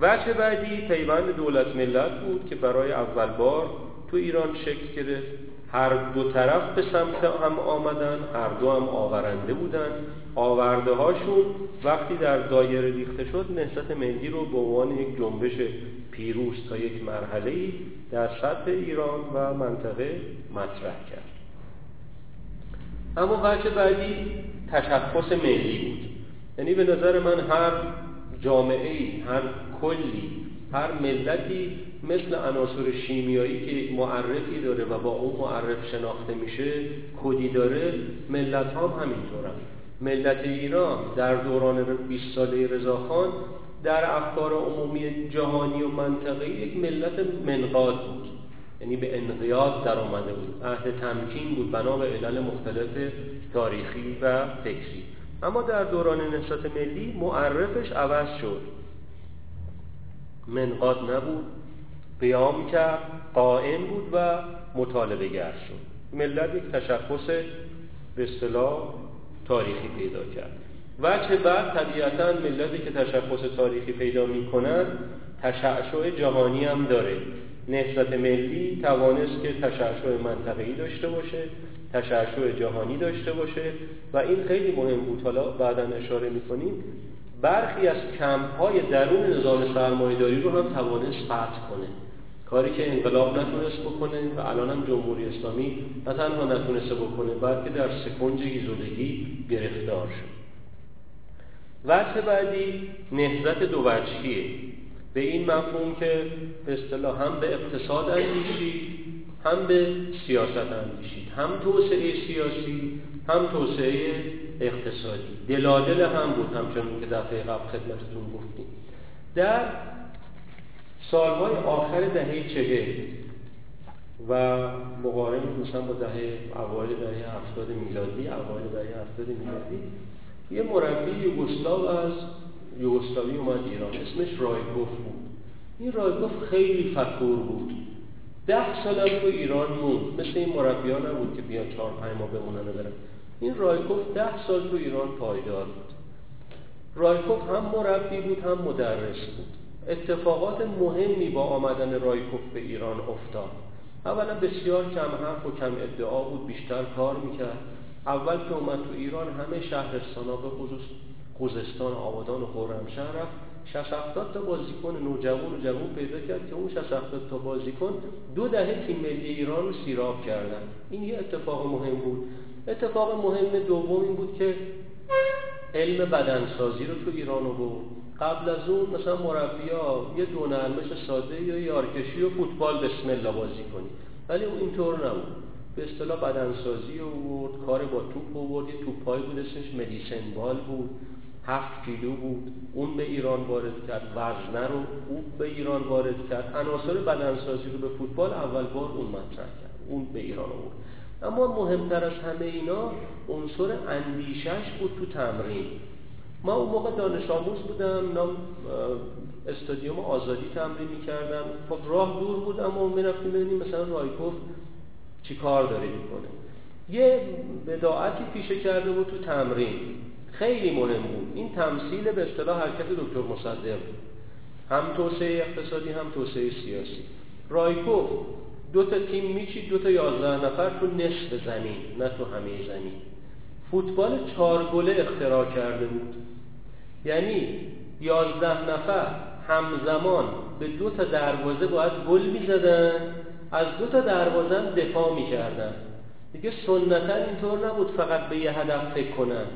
وجه بعدی پیوند دولت ملت بود که برای اول بار تو ایران شکل گرفت. هر دو طرف به سمت هم آمدن هر دو هم آورنده بودن. آورده هاشون وقتی در دایره ریخته شد نهضت ملی رو به عنوان یک جنبش پیروز تا یک مرحله در سطح ایران و منطقه مطرح کرد. اما بچه بعدی تشخص ملی بود. یعنی به نظر من هر جامعه هر کلی هر ملتی مثل عناصر شیمیایی که معرفی داره و با اون معرف شناخته میشه کدی داره ملت هم همینطورن. ملت ایران در دوران 20 ساله رضاخان در افکار عمومی جهانی و منطقه یک ملت منقاد بود. یعنی به انقیاد در آمده بود. عهد تمکین بود بنا به علل مختلف تاریخی و فکری. اما در دوران نهضت ملی معرفش عوض شد. منقاد نبود قیام کرد قائم بود و مطالبه گر شد. ملت یک تشخص به اصطلاح تاریخی پیدا کرد. وجه بعد طبیعتا ملتی که تشخص تاریخی پیدا می کند تشعشع جهانی هم داره. نهضت ملی توانست که تشعشع منطقه‌ای داشته باشه تشعشع جهانی داشته باشه و این خیلی مهم بود. حالا بعدا اشاره می‌کنیم برخی از کمپ‌های درون نظام سرمایه‌داری رو هم توانست فتح کنه. کاری که انقلاب نتونست بکنه و الان هم جمهوری اسلامی نه تنها نتونسته بکنه بلکه در سکنج ایزودگی گرفتار شد. وجه بعدی نهضت دو وجهیه به این مفهوم که به اصطلاح هم به اقتصاد اندیشید هم به سیاست اندیشید هم توسعه سیاسی هم توسعه اقتصادی. دلادل هم بود همچنون که دفعه قبل خدمتتون گفتیم. در سالهای آخر دهه چهل و مقارن مثلا با دهه اوایل دهه هفتاد میلادی اوایل دهه هفتاد میلادی یه مربی یوگسلاو از یوگسلاوی اومد ایران. اسمش رایکوف بود. این رایکوف خیلی فکور بود. ده سال تو ایران موند مثل این مربی ها نبود که بیان چهار پنج ماه بمونن برن. این رایکوف ده سال تو ایران پایدار بود. رایکوف هم مربی بود هم مدرس بود. اتفاقات مهمی با آمدن رایکوف به ایران افتاد. اولا بسیار کم حرف و کم ادعا بود بیشتر کار می‌کرد. اول که اومد تو ایران همه شهرستان ها به خصوص خوزستان آبادان و خرمشهر رفت. 60 تا بازیکن نوجوان و جوان پیدا کرد که اون 60 تا بازیکن دو دهه تیم ملی ایران رو سیراب کردن. این یه اتفاق مهم بود. اتفاق مهم دوم این بود که علم بدنسازی رو تو ایران رو قبل از اون مثلا مربیا یه دو نرمش ساده یا یارکشی و فوتبال بسم الله بازی کنی. ولی اون اینطور نبود. به اصطلاح بدنسازی آورد کار با توپ آورد یه توپایی بود اسمش مدیسن بال بود. هفت کیلو بود. اون به ایران وارد کرد. وزنه رو او به ایران وارد کرد. عناصر بدنسازی رو به فوتبال اول بار اون مطرح کرد. اون به ایران آورد. اما مهمتر از همه اینا عنصر اندیشش بود تو تمرین. ما اون موقع دانش آموز بودم. نام استادیوم آزادی تمرین می‌کردم. خب راه دور بود اما می‌رفتیم ببینیم مثلا رایکوف چی کار داره می‌کنه. یه بداعتی پیشه کرده بود تو تمرین. خیلی مهم بود. این تمثیل به اصطلاح حرکت دکتر مصدق هم توسعه اقتصادی هم توسعه سیاسی. رایکوف دو تا تیم میچید دو تا یازده نفر تو نصف زمین نه تو همه زمین. فوتبال چهار گله اختراع کرده بود. یعنی یازده نفر همزمان به دو تا دروازه باید گل می‌زدن از دو تا دروازه دفاع می‌کردن. دیگه سنتا اینطور نبود فقط به یه هدف فکر کنن.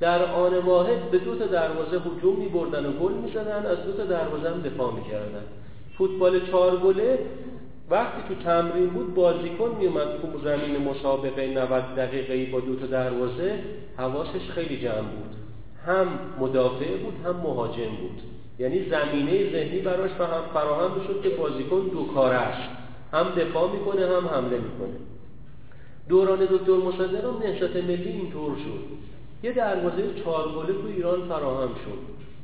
در آن واحد به دو تا دروازه هجوم میبردن و گل می‌زدن از دو تا دروازه هم دفاع می‌کردن. فوتبال چهار گله وقتی تو تمرین بود بازیکن میومد تو زمین مسابقه 90 دقیقه با دو تا دروازه حواسش خیلی جمع بود. هم مدافع بود هم مهاجم بود. یعنی زمینه ذهنی براش فراهم بشد که بازیکن دو است. هم دفاع می‌کنه هم حمله می‌کنه. دوران دکتر مصدق هم نهضت ملی اینطور شد. یه دروازه چهار گله تو ایران فراهم شد.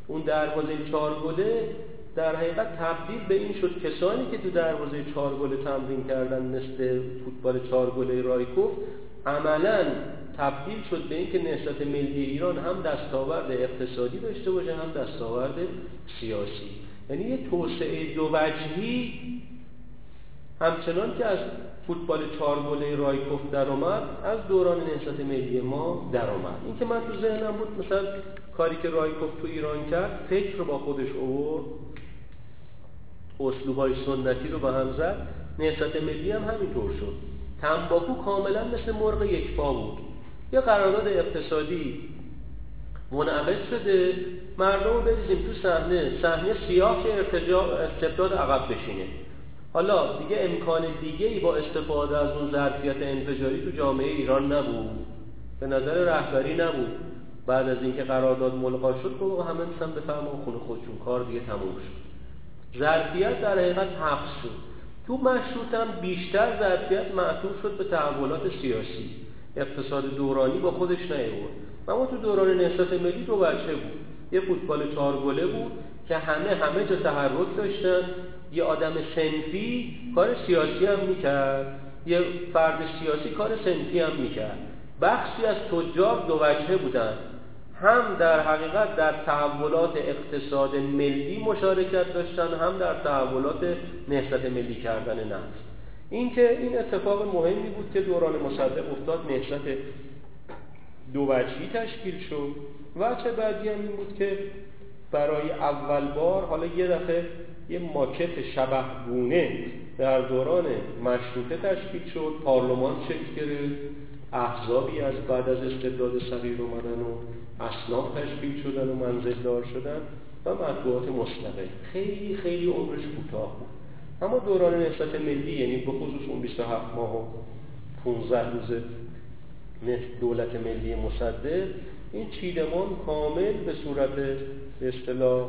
اون دروازه چهار گله در حقیقت تبدیل به این شد کسانی که تو دروازه چهار گله تمرین کردن مثل فوتبال چهار گله رایکوف عملا تبدیل شد به اینکه نهضت ملی ایران هم دستاورد اقتصادی داشته باشه هم دستاورد سیاسی. یعنی یه توسعه دو وجهی همچنان که از فوتبال چهار گله رایکوف در اومد از دوران نهضت ملی ما در اومد این که من تو ذهنم بود مثلا کاری که رایکوف تو ایران کرد فکر رو با خودش آورد اسلوب های سنتی رو به هم زد نهضت ملی هم همینطور شد. تنباکو کاملا مثل مرغ یک پا بود. یه قرارداد اقتصادی منعقد شده مردم رو بریزیم تو صحنه صحنه سیاه که استبداد عقب بشینه. حالا دیگه امکان دیگه ای با استفاده از اون ظرفیت انفجاری تو جامعه ایران نبود. به نظر رهبری نبود. بعد از اینکه قرارداد ملغا شد گفت همه میسن بفهمن خونه خودشون کار دیگه تموم شد. ظرفیت در حقیقت حفظ شد. تو مشروط هم بیشتر ظرفیت معطوف شد به تحولات سیاسی. اقتصاد دورانی با خودش نیورد اما تو دوران نهضت ملی دو بچه بود. یه فوتبال چهار گله بود که همه همه جا تحرک داشتن. یه آدم سنفی کار سیاسی هم می‌کرد. یه فرد سیاسی کار سنفی هم می‌کرد. بخشی از تجار دو وجهه بودن. هم در حقیقت در تحولات اقتصاد ملی مشارکت داشتن هم در تحولات نهضت ملی کردن نفت. اینکه این اتفاق مهمی بود که دوران مصدق افتاد نهضت دو وجهی تشکیل شد. وجه بعدی هم این بود که برای اول بار حالا یه دفعه یه ماکت شبه گونه در دوران مشروطه تشکیل شد پارلمان شکل گرفت احزابی از بعد از استبداد صغیر اومدن و اصناف تشکیل شدن و منزلدار شدن و مطبوعات مستقل. خیلی خیلی عمرش کوتاه بود. اما دوران نهضت ملی یعنی به خصوص اون 27 ماه و 15 روز دولت ملی مصدق این چیدمان کامل به صورت به اصطلاح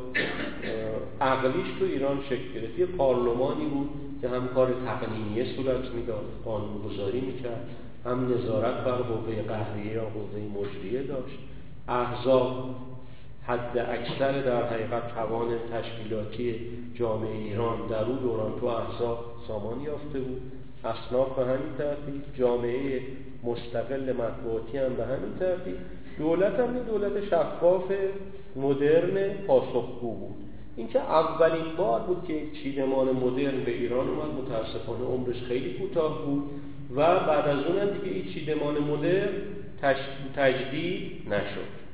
عقلیش تو ایران شکل گرفت. یه پارلمانی بود که هم کار تقنینیه صورت می‌داد قانونگذاری می‌کرد هم نظارت بر قوه قهریه یا قوه مجریه داشت. احزاب حد اکثر در حقیقت توان تشکیلاتی جامعه ایران در اون دوران تو احزاب سامان یافته بود. اصناف به همین ترتیب جامعه مستقل مطبوعاتی هم به همین ترتیب. دولت هم دولت شفاف مدرن پاسخگو بود. اینکه اولین بار بود که یک چیدمان مدرن به ایران اومد متاسفانه عمرش خیلی کوتاه بود و بعد از اون دیگه این چیدمان مدرن تجدید نشد.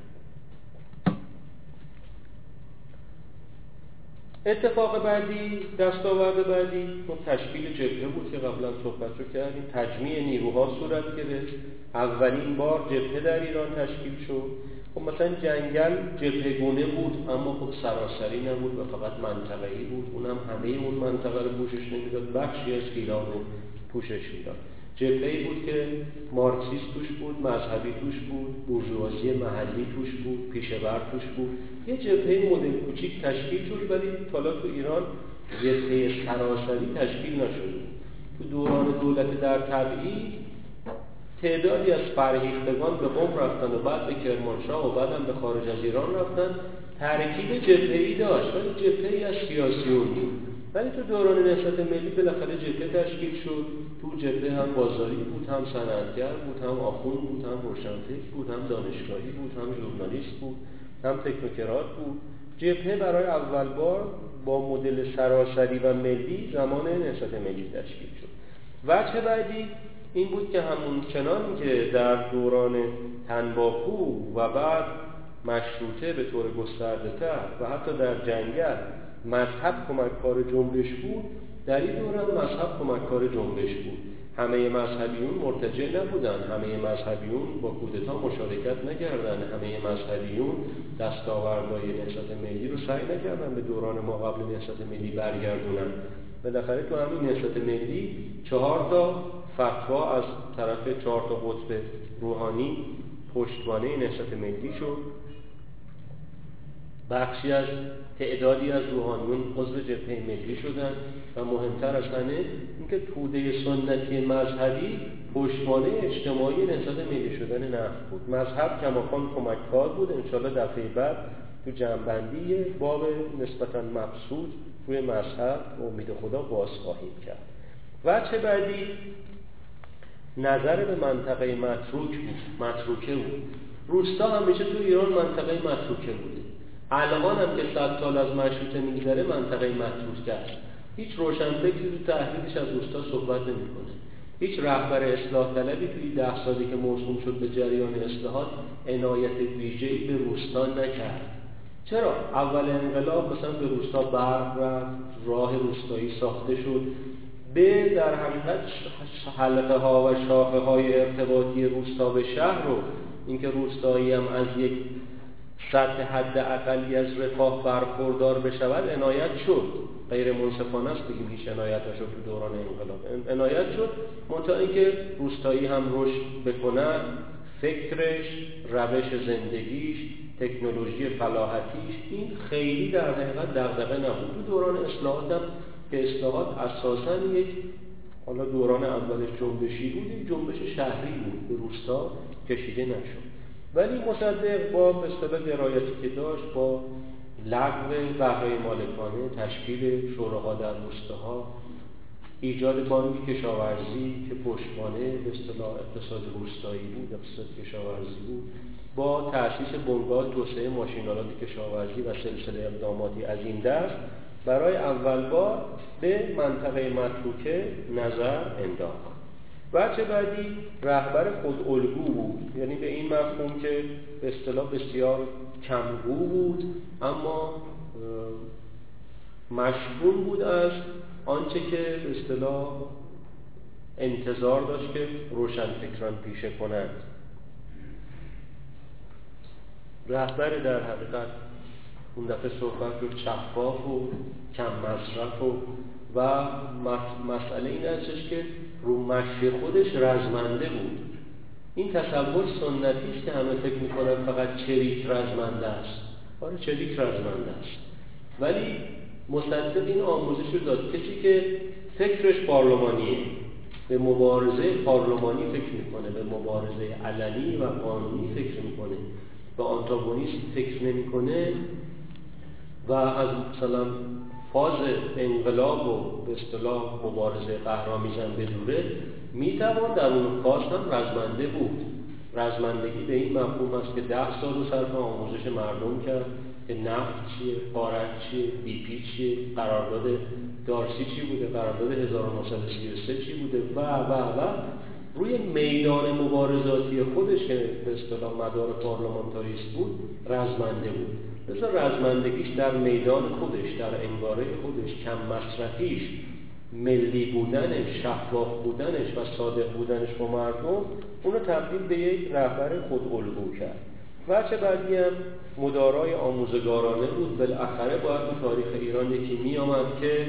اتفاق بعدی دستاورد بعدی. اون تشکیل جبهه بود که قبلا صحبت رو کردیم. تجمیع نیروها صورت گرفت. اولین بار جبهه در ایران تشکیل شد. خب مثلا جنگل جبهه گونه بود اما خب سراسری نبود و فقط منطقه‌ای بود. اونم همه اون منطقه رو پوشش نمی‌داد. بخشی از ایران رو پوشش می‌داد. جبهه بود که مارکسیست توش بود مذهبی توش بود بورژوازی محلی توش بود پیشور توش بود. یه جبهه مدل کوچیک تشکیل شد ولی حالا تو ایران جبهه سراسری تشکیل نشده تو دوران دولت در تبعید تعدادی از فرهیختگان به قوم رفتن و بعد به کرمانشاه و بعدم به خارج از ایران رفتن. ترکیب جبهه‌ای داشت ولی جبهه‌ای از سیاسیون بود ولی تو دوران نهضت ملی بالاخره جبهه تشکیل شد. تو جبهه هم بازاری بود هم صنعتگر بود هم آخون بود هم روشنفکر بود هم دانشگاهی بود هم ژورنالیست بود هم تکنوکرات بود. جبهه برای اول بار با مدل سراسری و ملی زمان نهضت ملی تشکیل شد. وجه بعدی این بود که همون چنان که در دوران تنباکو و بعد مشروطه به طور گسترده تر و حتی در جنگل مذهب کمککار جنبش بود در این دوران مذهب کمککار جنبش بود. همه مذهبیون مرتجع نبودن همه مذهبیون با کودتا مشارکت نکردن همه مذهبیون دستاوردهای نهضت ملی رو سعی نکردن به دوران ما قبل نهضت ملی برگردونن. بالاخره تو همین نهضت ملی چهار تا فتوا از طرف چهار تا قطب روحانی پشتوانه نهضت ملی شد. بخشی از تعدادی از روحانیون عضو جبهه ملی شدن و مهمتر از همه اینکه توده سنتی مذهبی پشتوانه اجتماعی نهضت ملی شدن نفت بود. مذهب کماکان کمککار بود. انشاءالله دفعه بعد تو جنبندی باب نسبتا مبسود روی مذهب و امید خدا باز خواهیم کرد. وچه بعدی نظر به منطقه متروک متروکه بود. روستا همیشه تو ایران منطقه متروکه بوده. الان هم که صد سال از مشروطه میگذره منطقه متروکه است. هیچ روشنفکری تو تحلیلش از روستا صحبت نمی‌کنه. هیچ رهبر اصلاح طلبی توی ده سالی که موسوم شد به جریان اصلاحات عنایت ویژه‌ای به روستا نکرد. چرا؟ اول انقلاب مثلا به روستا برق رفت راه روستایی ساخته شد. به در حقیقت حلقه ها و شاخه های ارتباطی روستا به شهر رو اینکه روستایی هم از یک سطح حد اقلی از رفاه برخوردار بشود عنایت شد. غیر منصفانه است بگیم هیچ عنایت نشد تو دوران انقلاب. عنایت شد منتها اینکه روستایی هم رشد بکنه فکرش روش زندگیش تکنولوژی فلاحتیش این خیلی در حقیقت دغدغه نبود. تو دوران اصلاحات هم که اصلاحات اساسا یک حالا دوران اولش جنبشی بود یک جنبش شهری بود. به روستا کشیده نشد. ولی مصدق با به درایتی که داشت با لغو بهره مالکانه تشکیل شوراها در روستاها ایجاد بانک کشاورزی که پشتوانه به اصطلاح اقتصاد روستایی بود اقتصاد کشاورزی بود با تأسیس بنگاه توسعه ماشینالات کشاورزی و سلسله اقداماتی از این دست برای اول بار به منطقه متروکه نظر انداخت. بچه بعدی رهبر خود الگو بود. یعنی به این مفهوم که به اصطلاح بسیار کمگو بود اما مشغول بود از آنچه که به اصطلاح انتظار داشت که روشن فکران پیشه کنند. رهبر در حقیقت اون دفعه صحبت رو شفاف و کم مصرف و و مسئله این هستش که رو مشی خودش رزمنده بود. این تصور سنتی است که همه فکر می‌کنن فقط چریک رزمنده است. آره چریک رزمنده است. ولی مصدق این آموزش رو داد. کسی که فکرش پارلمانیه به مبارزه پارلمانی فکر می‌کنه به مبارزه علنی و قانونی فکر می‌کنه. به آنتاگونیست فکر نمی‌کنه و از مثلا فاز انقلاب و به اصطلاح مبارزه قهرامیزن بدوره می‌توان در اون فاز هم رزمنده بود. رزمندگی به این مفهوم است که ده سال و صرف آموزش مردم کرد که نفت چیه، قارت چیه، بی پی چیه، قرارداد دارسی چی بوده، قرارداد 1933 چی بوده و و و. روی میدان مبارزاتی خودش که به اصطلاح مدار پارلمانتاریست بود رزمنده بود. بذار رزمندگیش در میدان خودش در انگاره خودش کم مصرفیش ملی بودنش شفاف بودنش و صادق بودنش با مردم اونو تبدیل به یک رهبر خود الگو کرد. وچه بعدی هم مدارای آموزگارانه بود. بالاخره باید تو تاریخ ایران یکی می آمد که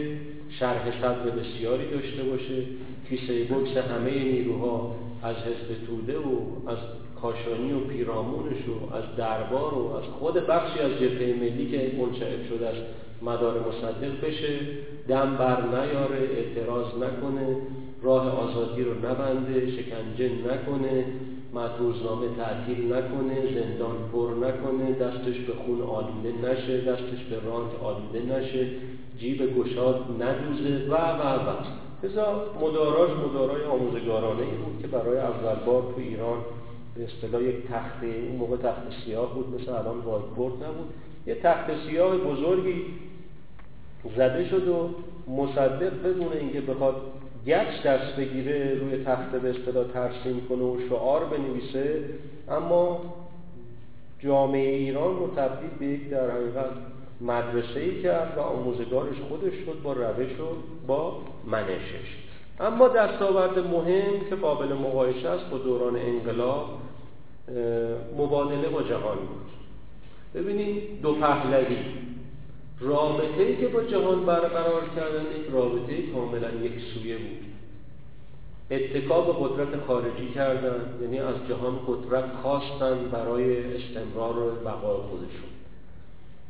شرح صدر بسیاری داشته باشه کیسه بکس همه نیروها از حزب توده و از کاشانی و پیرامونش و از دربار و از خود بخشی از جبهه ملی که منشعب شده است مدار مصدق بشه دم بر نیاره اعتراض نکنه راه آزادی رو نبنده شکنجه نکنه مدروزنامه تعطیل نکنه زندان پر نکنه دستش به خون آلوده نشه دستش به راند آلوده نشه جیب گشاد ندوزه و و و. بذار مداراش مدارای آموزگارانه ای بود که برای اول بار تو ایران به اصطلاح یک تخت اون موقع تخت سیاه بود مثل الان وایت بورد نبود. یه تخت سیاه بزرگی زده شد و مصدق بدون اینکه بخواد گچ دست بگیره روی تخت به اصطلاح ترسیم کنه و شعار بنویسه. اما جامعه ایران رو تبدیل به یک در حقیقت مدرسه ای کرد و آموزگارش خودش شد با روش و با منشش اما دستاورد مهم که قابل مقایسه است با دوران انقلاب مبادله با جهان بود. ببینید دو پهلوی. رابطه ای که با جهان برقرار کردن یک رابطه کاملا یک سویه بود. اتکاب قدرت خارجی کردن یعنی از جهان قدرت خواستن برای استمرار و بقای خودشون.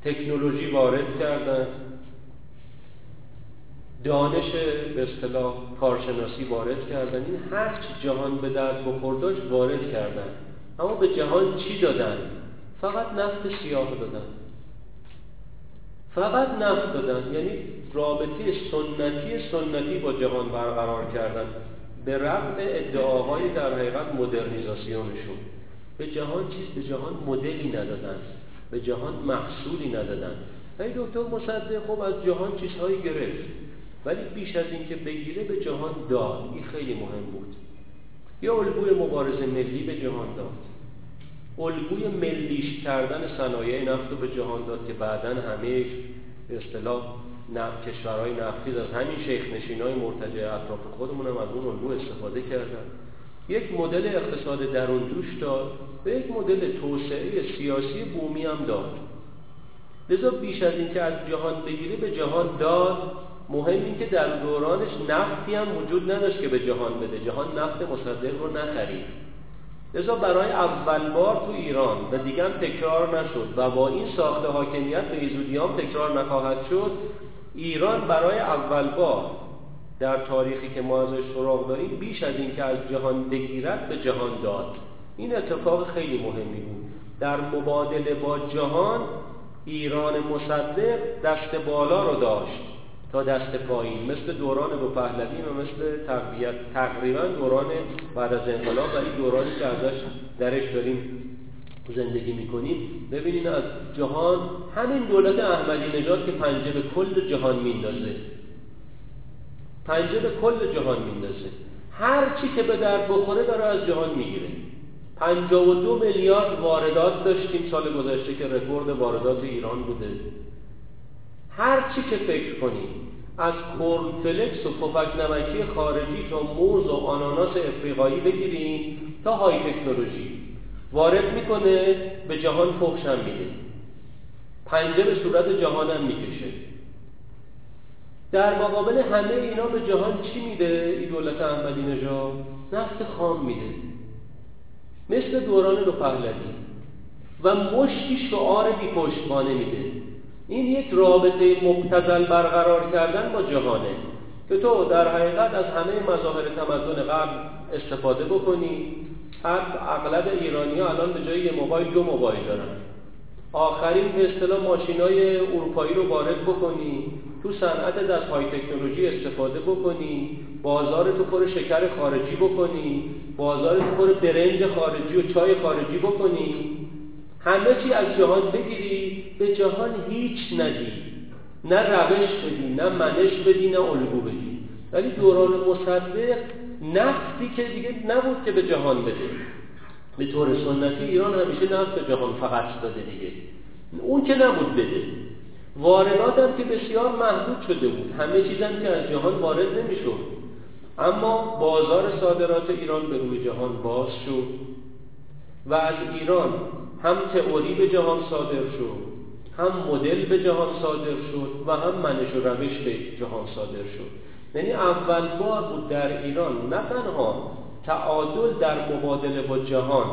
تکنولوژی وارد کردن. دانش به اصطلاح کارشناسی وارد کردن. این هر چی جهان به درد بخورداش وارد کردن. اما به جهان چی دادن؟ فقط نفت سیاه دادن. فقط نفت دادن یعنی رابطه سنتی سنتی با جهان برقرار کردن. به رغم ادعاهای در حقیقت مدرنیزاسیونشون. به جهان چیز به جهان مدلی ندادن. به جهان محصولی ندادن. ای دکتر مصدق خب از جهان چیزهایی گرفت. ولی بیش از اینکه بگیره به جهان داد. این خیلی مهم بود. یا الگوی مبارزه ملی به جهان داد. الگوی ملیش کردن صنایع نفت رو به جهان داد که بعدا همه به اصطلاح کشورهای نفتی از همین شیخ نشین های مرتجع اطراف خودمون هم از اون الگو استفاده کردن. یک مدل اقتصاد درون جوش داد و یک مدل توسعه سیاسی بومی هم داد. لذا بیش از اینکه از جهان بگیره به جهان داد مهم این که در دورانش نفتی هم وجود نداشت که به جهان بده. جهان نفت مصدق رو نخرید. لذا برای اول بار تو ایران و دیگه تکرار نشد و با این ساخت حاکمیت به ایزودی هم تکرار نخواهد شد ایران برای اول بار در تاریخی که ما ازش سراغ داریم بیش از اینکه از جهان بگیرد به جهان داد. این اتفاق خیلی مهمی بود. در مبادله با جهان ایران مصدق دست بالا رو داشت. تا دست پایین مثل دوران دو پهلوی و مثل تقویت. تقریبا دوران بعد از انقلاب و این دورانی که ازش درش داریم زندگی می‌کنیم. ببینین از جهان همین دولت احمدی نژاد که پنجه به کل جهان میندازه. پنجه به کل جهان میندازه. هر چی که به درد بخوره داره از جهان می‌گیره. دو میلیارد واردات داشتیم سال گذشته که رکورد واردات ایران بوده. هر چی که فکر کنیم از کورنفلکس و پفک نمکی خارجی تا موز و آناناس افریقایی بگیریم تا های تکنولوژی. وارد می‌کنه به جهان فخشم میده. پنجه به صورت جهانم می‌کشه. در مقابل همه اینا به جهان چی میده؟ این دولت احمدی نژاد؟ نفت خام میده. مثل دوران رو پهلوی و مشتی شعار بی پشتوانه میده. این یک رابطه مبتزل برقرار کردن با جهانه. که تو در حقیقت از همه مظاهر تمدن غرب استفاده بکنی. اغلب ایرانی ها الان به جای یه موبایل دو موبایل دارن. آخرین به اصطلاح ماشینای اروپایی رو وارد بکنی تو صنعت از های تکنولوژی استفاده بکنی بازار تو پر شکر خارجی بکنی بازار تو پر برنج خارجی و چای خارجی بکنی. همه چی از جهان بگیری به جهان هیچ ندی. نه روش بدی نه منش بدی نه الگو بدی. ولی دوران مصدق نفتی که دیگه نبود که به جهان بده. به طور سنتی ایران همیشه نفت به جهان فقط داده دیگه. اون که نبود بده. واردات هم که بسیار محدود شده بود. همه چیزم که از جهان وارد نمی‌شد. اما بازار صادرات ایران به روی جهان باز شد. و از ایران هم تئوری به جهان صادر شد هم مدل به جهان صادر شد و هم منش و روش به جهان صادر شد. یعنی اول بار بود در ایران نه تنها تعادل در مبادله با جهان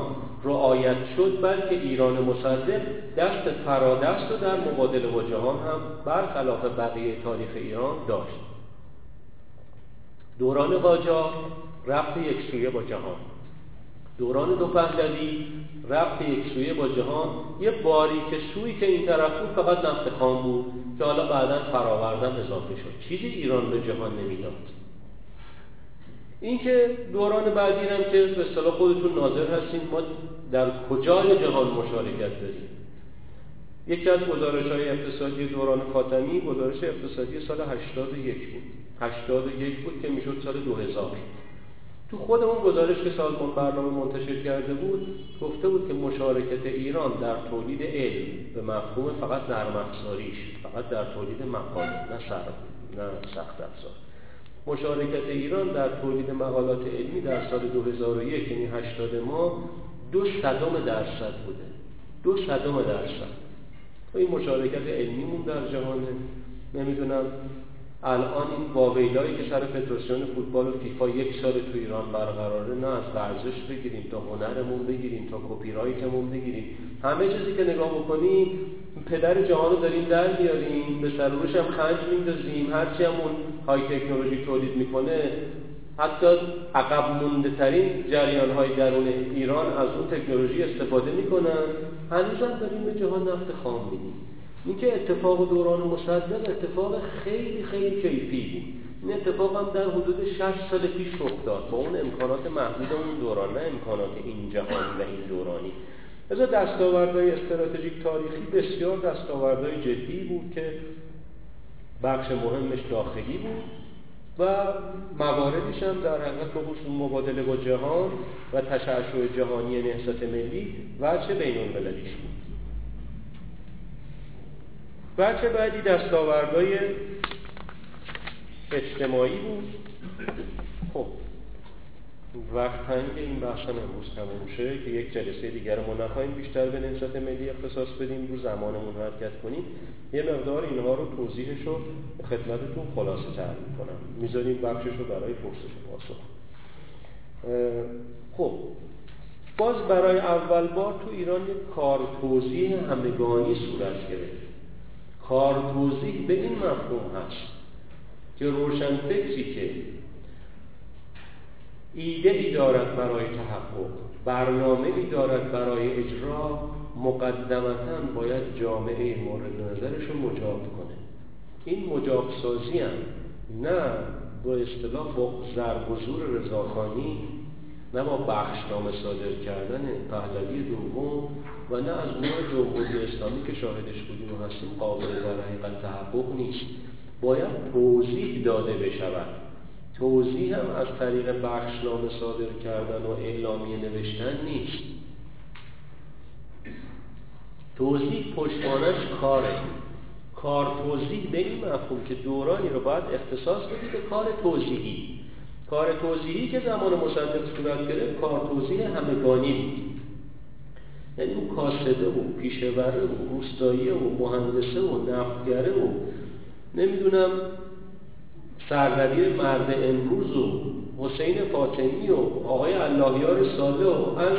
رعایت شد بلکه ایران مصدق دست فرادست و در مبادله با جهان هم برخلاف بقیه تاریخ ایران داشت. دوران قاجار رفت یک سویه با جهان. دوران دو پهلوی رفت یک سویه با جهان. یه باری که سوی که این طرف بود فقط نفت خام بود که حالا بعدا فراوردن اضافه شد. چیزی ایران به جهان نمی‌داد. اینکه دوران بعدی هم که به اصطلاح خودتون ناظر هستیم ما در کجای جهان مشارکت داریم؟ یکی از گزارش های اقتصادی دوران خاتمی گزارش اقتصادی سال 81 بود. 81 بود که می‌شد سال 2000 تو خود اون گزارش که سازمان برنامه منتشر کرده بود گفته بود که مشارکت ایران در تولید علم به مفهوم فقط نرم افزاریش فقط در تولید مقاله نه سر نه سخت افزار. مشارکت ایران در تولید مقالات علمی در سال 2001 یعنی 80 ماه دو صدم درصد بوده. دو صدم درصد. این مشارکت علمیمون در جهانه نمی‌دونم الان این واویلایی که سر فدراسیون فوتبال و فیفا یک سال تو ایران برقراره نه از ورزش بگیریم تا هنرمون بگیریم تا کپی رایتمون بگیریم. همه چیزی که نگاه بکنیم پدر جهان رو داریم در بیاریم به سروش هم خرج میندازیم هرچی همون های تکنولوژی تولید می‌کنه. حتی عقب مونده ترین جریان های درون ایران از اون تکنولوژی استفاده می‌کنن. هنوز هم داریم به جهان نفت خام میدیم اینکه اتفاق دوران مصدق اتفاق خیلی خیلی کیفی بود. این اتفاق هم در حدود 6 سال پیش رخ داد. با اون امکانات محدود اون دوران نه امکانات این جهان و این دورانی. از دستاوردهای استراتژیک تاریخی بسیار دستاوردهای جدی بود که بخش مهمش داخلی بود و مواردش هم در حقیقت به خصوص مبادله با جهان و تشعشع جهانی نهضت ملی وجه بین المللیش بود. وجه بعدی دستاوردهای اجتماعی بود. خب وقت تنگ این بحث هم امروز تموم شه که یک جلسه دیگر ما نخواهیم بیشتر به نهضت ملی اختصاص بدیم رو زمانمون حرکت کنیم. یه مقدار اینها رو توضیحش رو خدمتتون خلاصه تر می‌کنم. می‌ذاریم بخشش رو برای پرسش پاسخ. خب باز برای اول بار تو ایران یک کار توضیح همگانی صورت گرفت. کار توضیح به این مفهوم هست که روشن فکری که ایده ای دارد برای تحقق برنامه ای دارد برای اجرا مقدمتا باید جامعه مورد نظرش رو مجاب کنه. این مجاب سازی هم نه با اصطلاح با ضرب و زور رضاخانی نه با بخشنامه صادر کردن پهلوی دوم و نه از نوع جمهوری اسلامی که شاهدش بودیم و هستیم قابل در حقیقت تحقق نیست. باید توضیح داده بشود. توضیح هم از طریق بخشنامه صادر کردن و اعلامیه نوشتن نیست. توضیح پشتوانش کاره. کار توضیح به این مفهوم که دورانی رو باید اختصاص بدید به کار توضیحی. کار توضیحی که زمان مصدق صورت گرفت کار توضیح همگانی بود. یعنی اون کاسبه و پیشوره و روستایی و مهندسه و نفتگره و نمی‌دونم سرودی مرد امروز و حسین فاطمی و آقای اللهیار ساده و از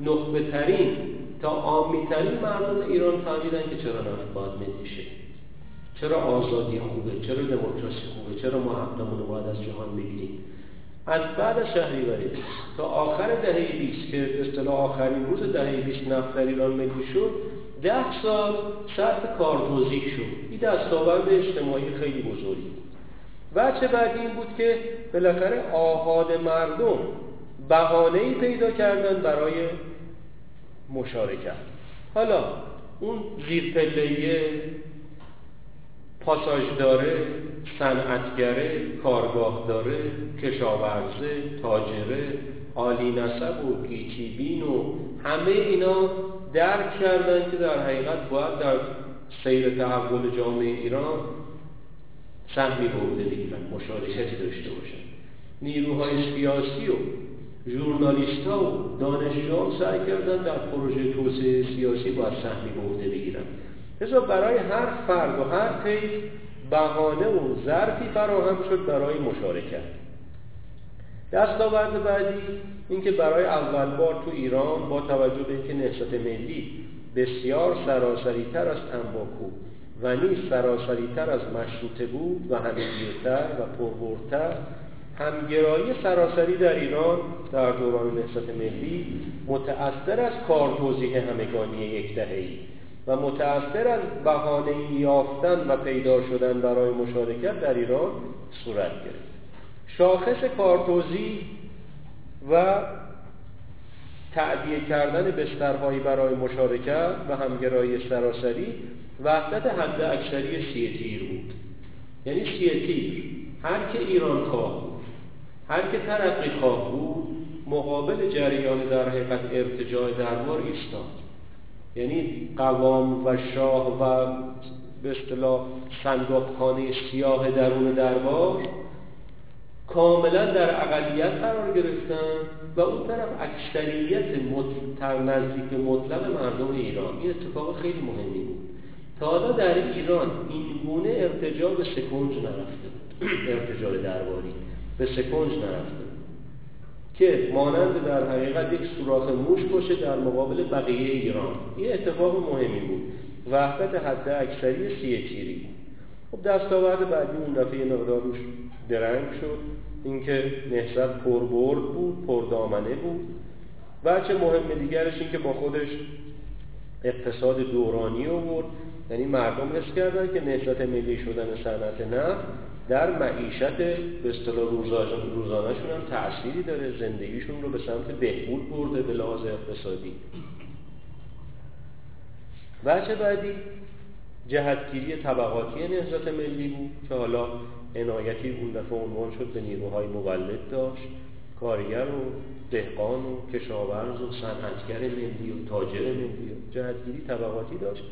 نخبه ترین تا عامی ترین مردم ایران فهمیدن که چرا نفت باید ملی چرا آزادی خوبه؟ چرا دموکراسی خوبه؟ چرا ما حقمون رو باید از جهان بگیریم؟ از بعد شهریوری تا آخر دهه 20 که اصطلاح آخرین روز دهه 20 نفت در ایران ملی شد ده سال شرط کار توضیح شد. این دستاورد اجتماعی خیلی بزرگی بود. وچه بعدی این بود که بالاخره آهاد مردم بهانه‌ای پیدا کردن برای مشارکت. حالا اون زیر پاساژ داره صنعتگره کارگاه داره کشاورزه تاجره عالی نسب و گیچیبین و همه اینا درک کردن که در حقیقت باید در سیر تحول جامعه ایران سهمی برده بگیرن مشارکتی داشته باشن. نیروهای سیاسی و ژورنالیست ها و دانشجوها سعی کردن در پروژه توسعه سیاسی باید سهمی برده بگیرن. لذا برای هر فرد و هر طیف بهانه و ظرفی فراهم شد برای مشارکت. دستاورد بعدی اینکه برای اول بار تو ایران با توجه به اینکه نهضت ملی بسیار سراسری تر از تنباکو و نیز سراسری تر از مشروطه بود و همهگیرتر و پربرتر همگرایی سراسری در ایران در دوران نهضت ملی متأثر از کار توضیح همگانی یک دهه‌ای. و متأثر از بهانه یافتن و پیدا شدن برای مشارکت در ایران صورت گرفت. شاخص کارتوزی و تعدیه کردن بسترهایی برای مشارکت و همگرایی سراسری وحدت حد اکثری سی بود. یعنی سی تیر. هر که ایران خواه بود هر که ترقی خواه بود مقابل جریان در حقیقت ارتجاع دربار ایستاد. یعنی قوام و شاه و به اصطلاح صندوقخانه سیاه درون دربار کاملا در اقلیت قرار گرفتن و اون طرف اکثریت تر نزدیک مطلق مردم ایران. این اتفاق خیلی مهمی بود. تا حالا در ایران این گونه ارتجاع به سکنج نرفته بود. ارتجاع درباری به سکنج نرفته که مانند در حقیقت یک سوراخ موش باشه در مقابل بقیه ایران. این اتفاق مهمی بود. وحدت حد اکثری سی تیری خب دستاورد بعدی اون دفعه مقدار روش درنگ شد. اینکه نهضت پربرد بود پردامنه بود. و چه مهم دیگرش این که با خودش اقتصاد دورانی آورد. یعنی مردم حس کردن که نهضت ملی شدن صنعت نفت در معیشت به اصطلاح روزانهشون هم تأثیری داره. زندگیشون رو به سمت بهبود برده به لحاظ اقتصادی. وجه بعدی جهتگیری طبقاتی نهضت ملی بود که حالا عنایتی اون دفعه عنوان شد به نیروهای مولد داشت. کارگر و دهقان و کشاورز و صنعتگر ملی و تاجر ملی. و جهتگیری طبقاتی داشت.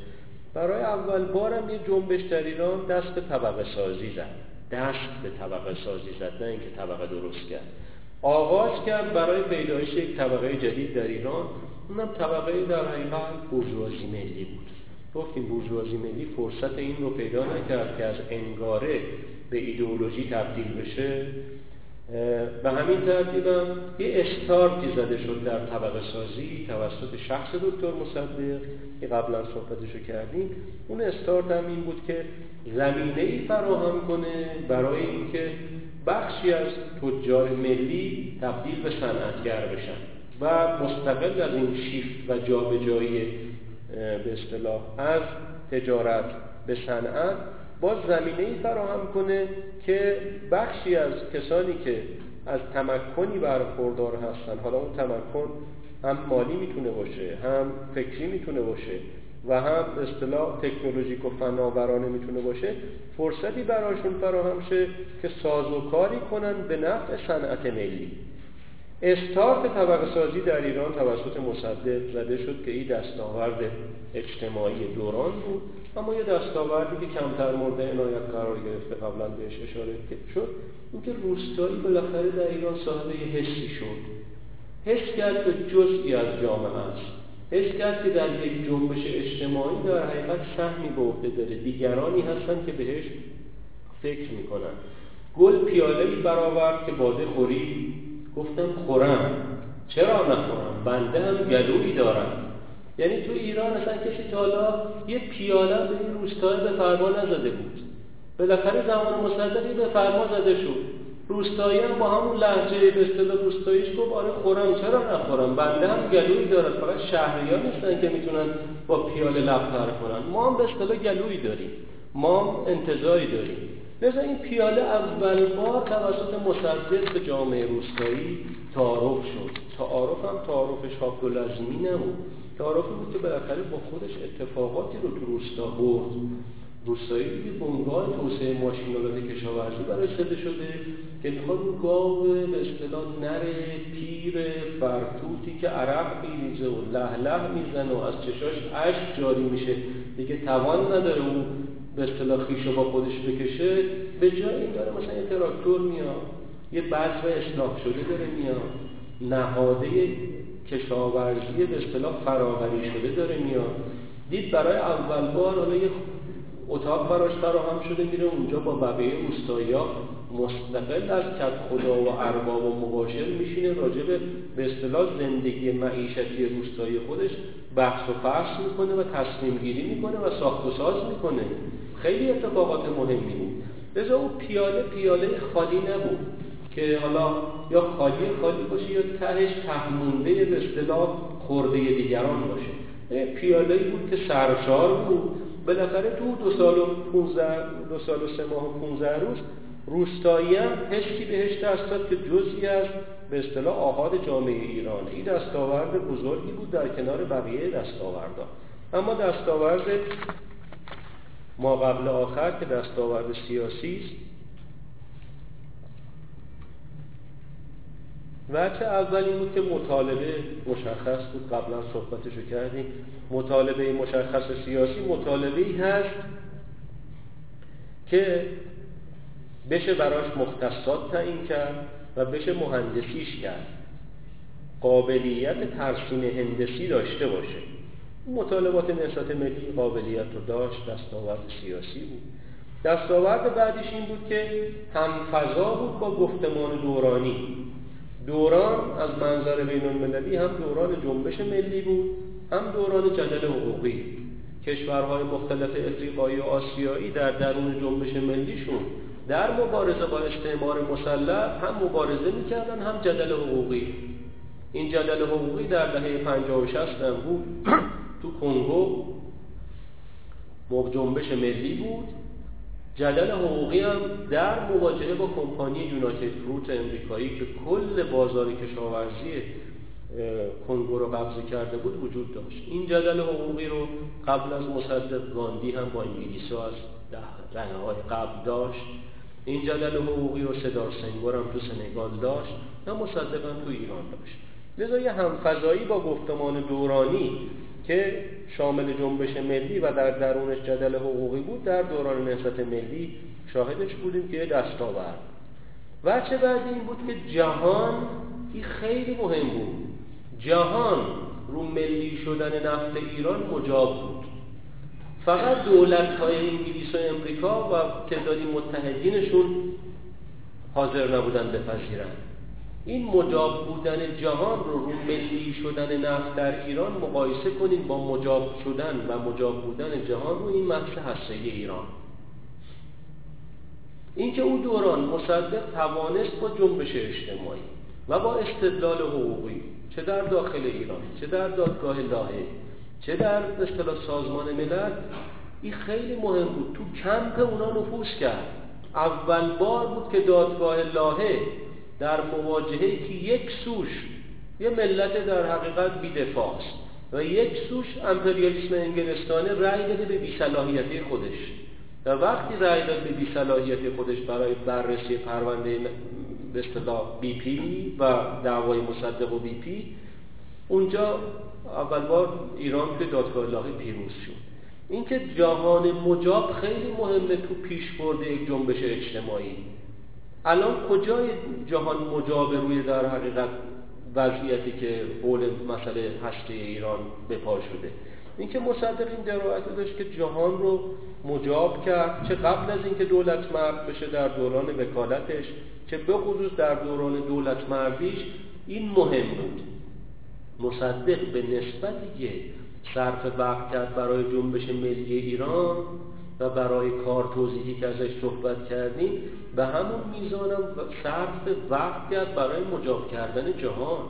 برای اول بارم یه جنبش در ایران دست طبقه سازی زد. دست به طبقه سازی زد نه اینکه طبقه درست کرد. آغاز کرد برای پیدایش یک طبقه جدید در ایران. اونم طبقه در حقیقت بورژوازی ملی بود. گفتیم بورژوازی ملی فرصت این رو پیدا نکرد که از انگاره به ایدئولوژی تبدیل بشه. به همین ترتیب یه استارتی زده شد در طبقه سازی توسط شخص دکتر مصدق که قبلا صحبتشو کردیم. اون استارت هم این بود که زمینه ای فراهم کنه برای اینکه بخشی از تجار ملی تبدیل به صنعتگر بشن و مستقل از این شیفت و جابجایی به اصطلاح از تجارت به صنعت باز زمینه ای فراهم کنه که بخشی از کسانی که از تمکنی برخوردار هستن حالا اون تمکن هم مالی می‌تونه باشه هم فکری می‌تونه باشه و هم اصطلاح تکنولوژیک و فناورانه می‌تونه باشه فرصتی براشون فراهم شه که سازوکاری کنن به نفع صنعت ملی. استارت طبقه سازی در ایران توسط مصدق زده شد که این دستاورد اجتماعی دوران بود. اما یه دستاوردی که کمتر مورد عنایت قرار گرفته قبلا بهش اشاره شد اینکه روستایی بالاخره در ایران صاحب یه حسی شد. حس کرد که جزئی از جامعه است. حس کرد که در یک جنبش اجتماعی در حقیقت سهمی به عهده داره. دیگرانی هستن که بهش فکر می‌کنن. گل پیاله برآورد که باده خوری گفتم خورم. چرا نخورم؟ بنده هم گلویی دارم. یعنی تو ایران اصلا کسی تا حالا یه پیاله به این روستایی به فرما نزده بود. بالاخره زمان مصدقی به فرما زده شد. روستایی هم با همون لحجه به اصطلاح روستاییش گفت آره خورم. چرا نخورم؟ بنده هم گلویی دارد فقط شهریان نیستن که می‌تونن با پیاله لب کنن. ما هم به اصطلاح گلویی داریم. ما انتظاری داریم. لذا این پیاله اول بار توسط مصدق به جامعه روستایی تعارف شد. تعارف هم تعارف شاپولازمی نبود. تعارفی بود که بالاخره با خودش اتفاقاتی رو تو روستا برد. روستایی دیگه بنگاه توسعه ماشینالات کشاورزی برای شده شده که می‌خواد اون گاو به اصطلاح نر پیر فرتوتی که عرق میریزه و لهله می‌زنه و از چشاش اشک جاری میشه. دیگه توان نداره اون به اصطلاح خیشو با خودش بکشه به جای این داره مثلا یه تراکتور میاد یه بذر اصلاح شده داره میاد نهاده کشاورزی به اصطلاح فراوری شده داره میاد. دید برای اول بار حالا یه اتاق براش فراهم شده میره اونجا با بقیه روستایی مستقل از کت خدا و ارباب و مباشر میشینه راجع به اصطلاح زندگی معیشتی روستایی خودش بحث و فحص می‌کنه و تصمیم گیری می‌کنه و ساخت و ساز می‌کنه. خیلی اتفاقات مهمی بود. لذا اون پیاله پیاله خالی نبود که حالا یا خالی خالی باشه یا تهش تهمونده به اصطلاح خورده دیگران باشه. پیاله بود که سرشار بود. بالاخره تو دو سال و 15 دو سال و سه ماه و 15 روز روستایی هم حسی بهش دست داد که جزئی از به اصطلاح آهاد جامعه ایران این دستاورد بزرگی بود در کنار بقیه دستاوردها اما دستاورد ما قبل آخر که دستاورد سیاسی است وچه اول این بود که مطالبه مشخص بود. قبلا صحبتشو کردیم. مطالبه مشخص سیاسی مطالبه ای هست که بشه براش مختصات تعیین کرد و بشه مهندسیش کرد. قابلیت ترسیم هندسی داشته باشه. مطالبات نسات ملی قابلیت رو داشت دستاورد سیاسی بود. دستاورد بعدیش این بود که هم فضا بود با گفتمان دورانی. دوران از منظر بین المللی هم دوران جنبش ملی بود هم دوران جدل حقوقی. کشورهای مختلف افریقایی و آسیایی در درون جنبش ملیشون در مبارزه با استعمار مسلح هم مبارزه می‌کردن هم جدل حقوقی. این جدل حقوقی در دهه 50 و 60 هم بود. تو کنگو جنبش ملی بود. جدل حقوقی هم در مواجهه با کمپانی یونایتد فروت امریکایی که کل بازار کشاورزی کنگو رو قبضه کرده بود وجود داشت. این جدل حقوقی رو قبل از مصدق گاندی هم با انگلیس از رنه های قبل داشت. این جدل حقوقی رو صدار سنگور هم تو سنگال داشت و مصدقا تو ایران داشت. لذا یه همفضایی با گفتمان دورانی که شامل جنبش ملی و در درونش جدل حقوقی بود در دوران نهضت ملی شاهدش بودیم که یه دستاورد چه بعد این بود که جهان این خیلی مهم بود. جهان رو ملی شدن نفت ایران مجاب بود. فقط دولت های انگلیس و امریکا و تعدادی متحدینشون حاضر نبودن بپذیرند این مجاب بودن جهان رو رو ملی شدن نفت در ایران مقایسه کنید با مجاب شدن و مجاب بودن جهان رو این بخش هسته ایران. اینکه اون دوران مصدق توانست با جنبش اجتماعی و با استدلال حقوقی چه در داخل ایران چه در دادگاه لاهه چه در اصطلاح سازمان ملل این خیلی مهم بود. تو کمپ اونا نفوذ کرد. اول بار بود که دادگاه لاهه در مواجهه که یک سوش یه ملت در حقیقت بیدفاع است و یک سوش امپریالیسم انگلستانی رأی داده به بیصلاحیتی خودش. و وقتی رأی داد به بیصلاحیتی خودش برای بررسی پرونده به اصطلاح بی پی و دعوای مصدق و بی پی اونجا اول بار ایران به دادگاه لاهه پیروز شد. اینکه جهان مجاب خیلی مهمه تو پیش برده یک جنبش اجتماعی. الان کجای جهان مجاب روی در حقیقت وضعیتی که حول مسئله هسته ایران به پا شده؟ اینکه مصدق این درایت داشت که جهان رو مجاب کرد چه قبل از اینکه دولت مرد بشه در دوران وکالتش چه به خصوص در دوران دولت مردیش این مهم بود. مصدق به نسبتی که صرف وقت کرد برای جنبش ملی ایران و برای کار توضیحی که ازش صحبت کردیم به همون میزانم صرف وقت کرد برای مجاب کردن جهان.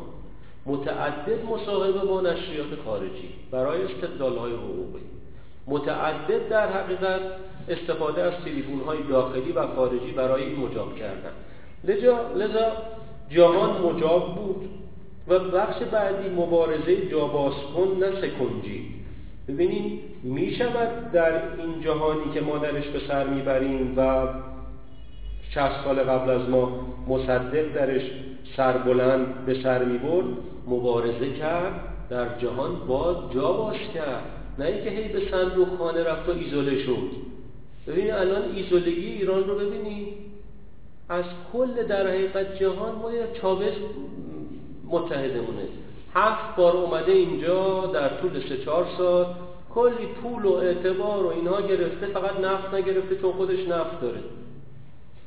متعدد مصاحبه با نشریات خارجی برای استدلال های حقوقی. متعدد در حقیقت استفاده از تلیفون های داخلی و خارجی برای این مجاب کردن. لذا جهان مجاب بود و بخش بعدی مبارزه جاباز کن نه سکنجی ببینید می شود در این جهانی که ما درش به سر می‌بریم و 60 سال قبل از ما مصدق درش سربلند به سر می برد مبارزه کرد در جهان با جا باز کرد. نه اینکه هی به صندوق خانه رفت و ایزوله شد. ببینید الان ایزولگی ایران رو ببینید. از کل در حقیقت جهان ما چاوز متحدمونه. هفت بار اومده اینجا در طول سه چهار سال. کلی پول و اعتبار و اینها گرفته فقط نفت نگرفته چون خودش نفت داره.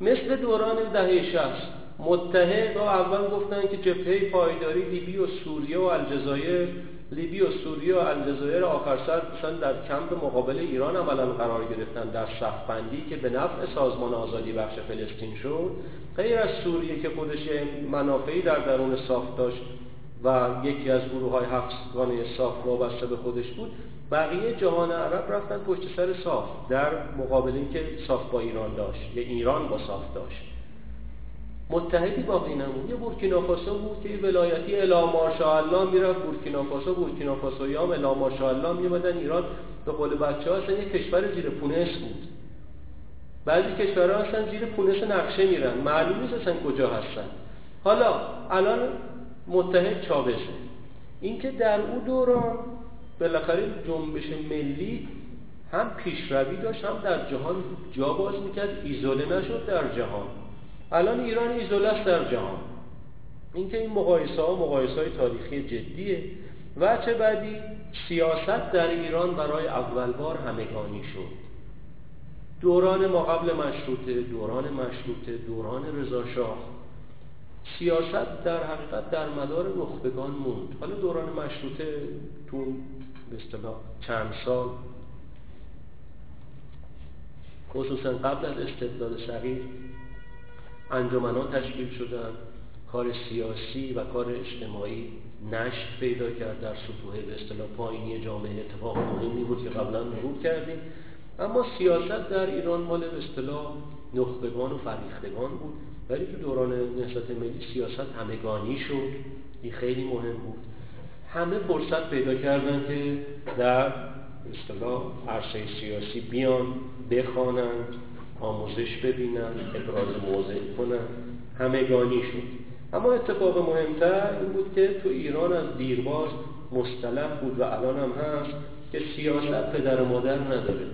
مثل دوران دهه شست متحد و اول گفتن که جبهه پایداری لیبی و سوریه و الجزایر لیبی و سوریه و الجزایر آخر سر در کمپ مقابل ایران عملا قرار گرفتن در صفبندی که به نفع سازمان آزادی بخش فلسطین شد. غیر از سوریه که خودش منافعی در درون صاف داشت. و یکی از گروه های هفتگانه صاف وابسته به خودش بود بقیه جهان عرب رفتن پشت سر صاف در مقابل که صاف با ایران داشت یا ایران با صاف داشت. متحدی باقی نمون یه بورکینافاسو بود که ولایتی الا ماشاءالله می‌رفت. بورکینافاسو بورکینافاسوی هم الا ماشاءالله میمدن ایران. به قول بچه ها اصلا یه کشور زیر پونس بود. بعضی کشورها اصلا زیر پونس نقشه میرن. معلوم نیست کجا هستن. حالا الان متحد چاوشه. اینکه در او دوران بالاخره جنبش ملی هم پیشروی داشت هم در جهان جا باز می‌کرد ایزوله نشد در جهان. الان ایران ایزوله است در جهان. اینکه این مقایسه ها مقایسه های تاریخی جدیه. و چه بعدی سیاست در ایران برای اول بار همگانی شد. دوران ما قبل مشروطه دوران مشروطه دوران رضاشاه. سیاست در حقیقت در مدار نخبگان موند. حالا دوران مشروطه تو به چند سال خصوصا قبل از استبداد صغیر انجمنان تشکیل شدن کار سیاسی و کار اجتماعی نشت پیدا کرد در سطوح به اصطلاح پایینی جامعه. اتفاق مهمی بود که قبلا مرور کردیم. اما سیاست در ایران مال به اصطلاح نخبگان و فریختگان بود. ولی تو دوران نهضت ملی سیاست همگانی شد. این خیلی مهم بود. همه فرصت پیدا کردن که در اصطلاح عرصه سیاسی بیان بخوانند آموزش ببینن ابراز موضع کنن. همگانی شد. اما اتفاق مهمتر این بود که تو ایران از دیرباز مصطلح بود و الان هم هست که سیاست پدر و مادر نداره.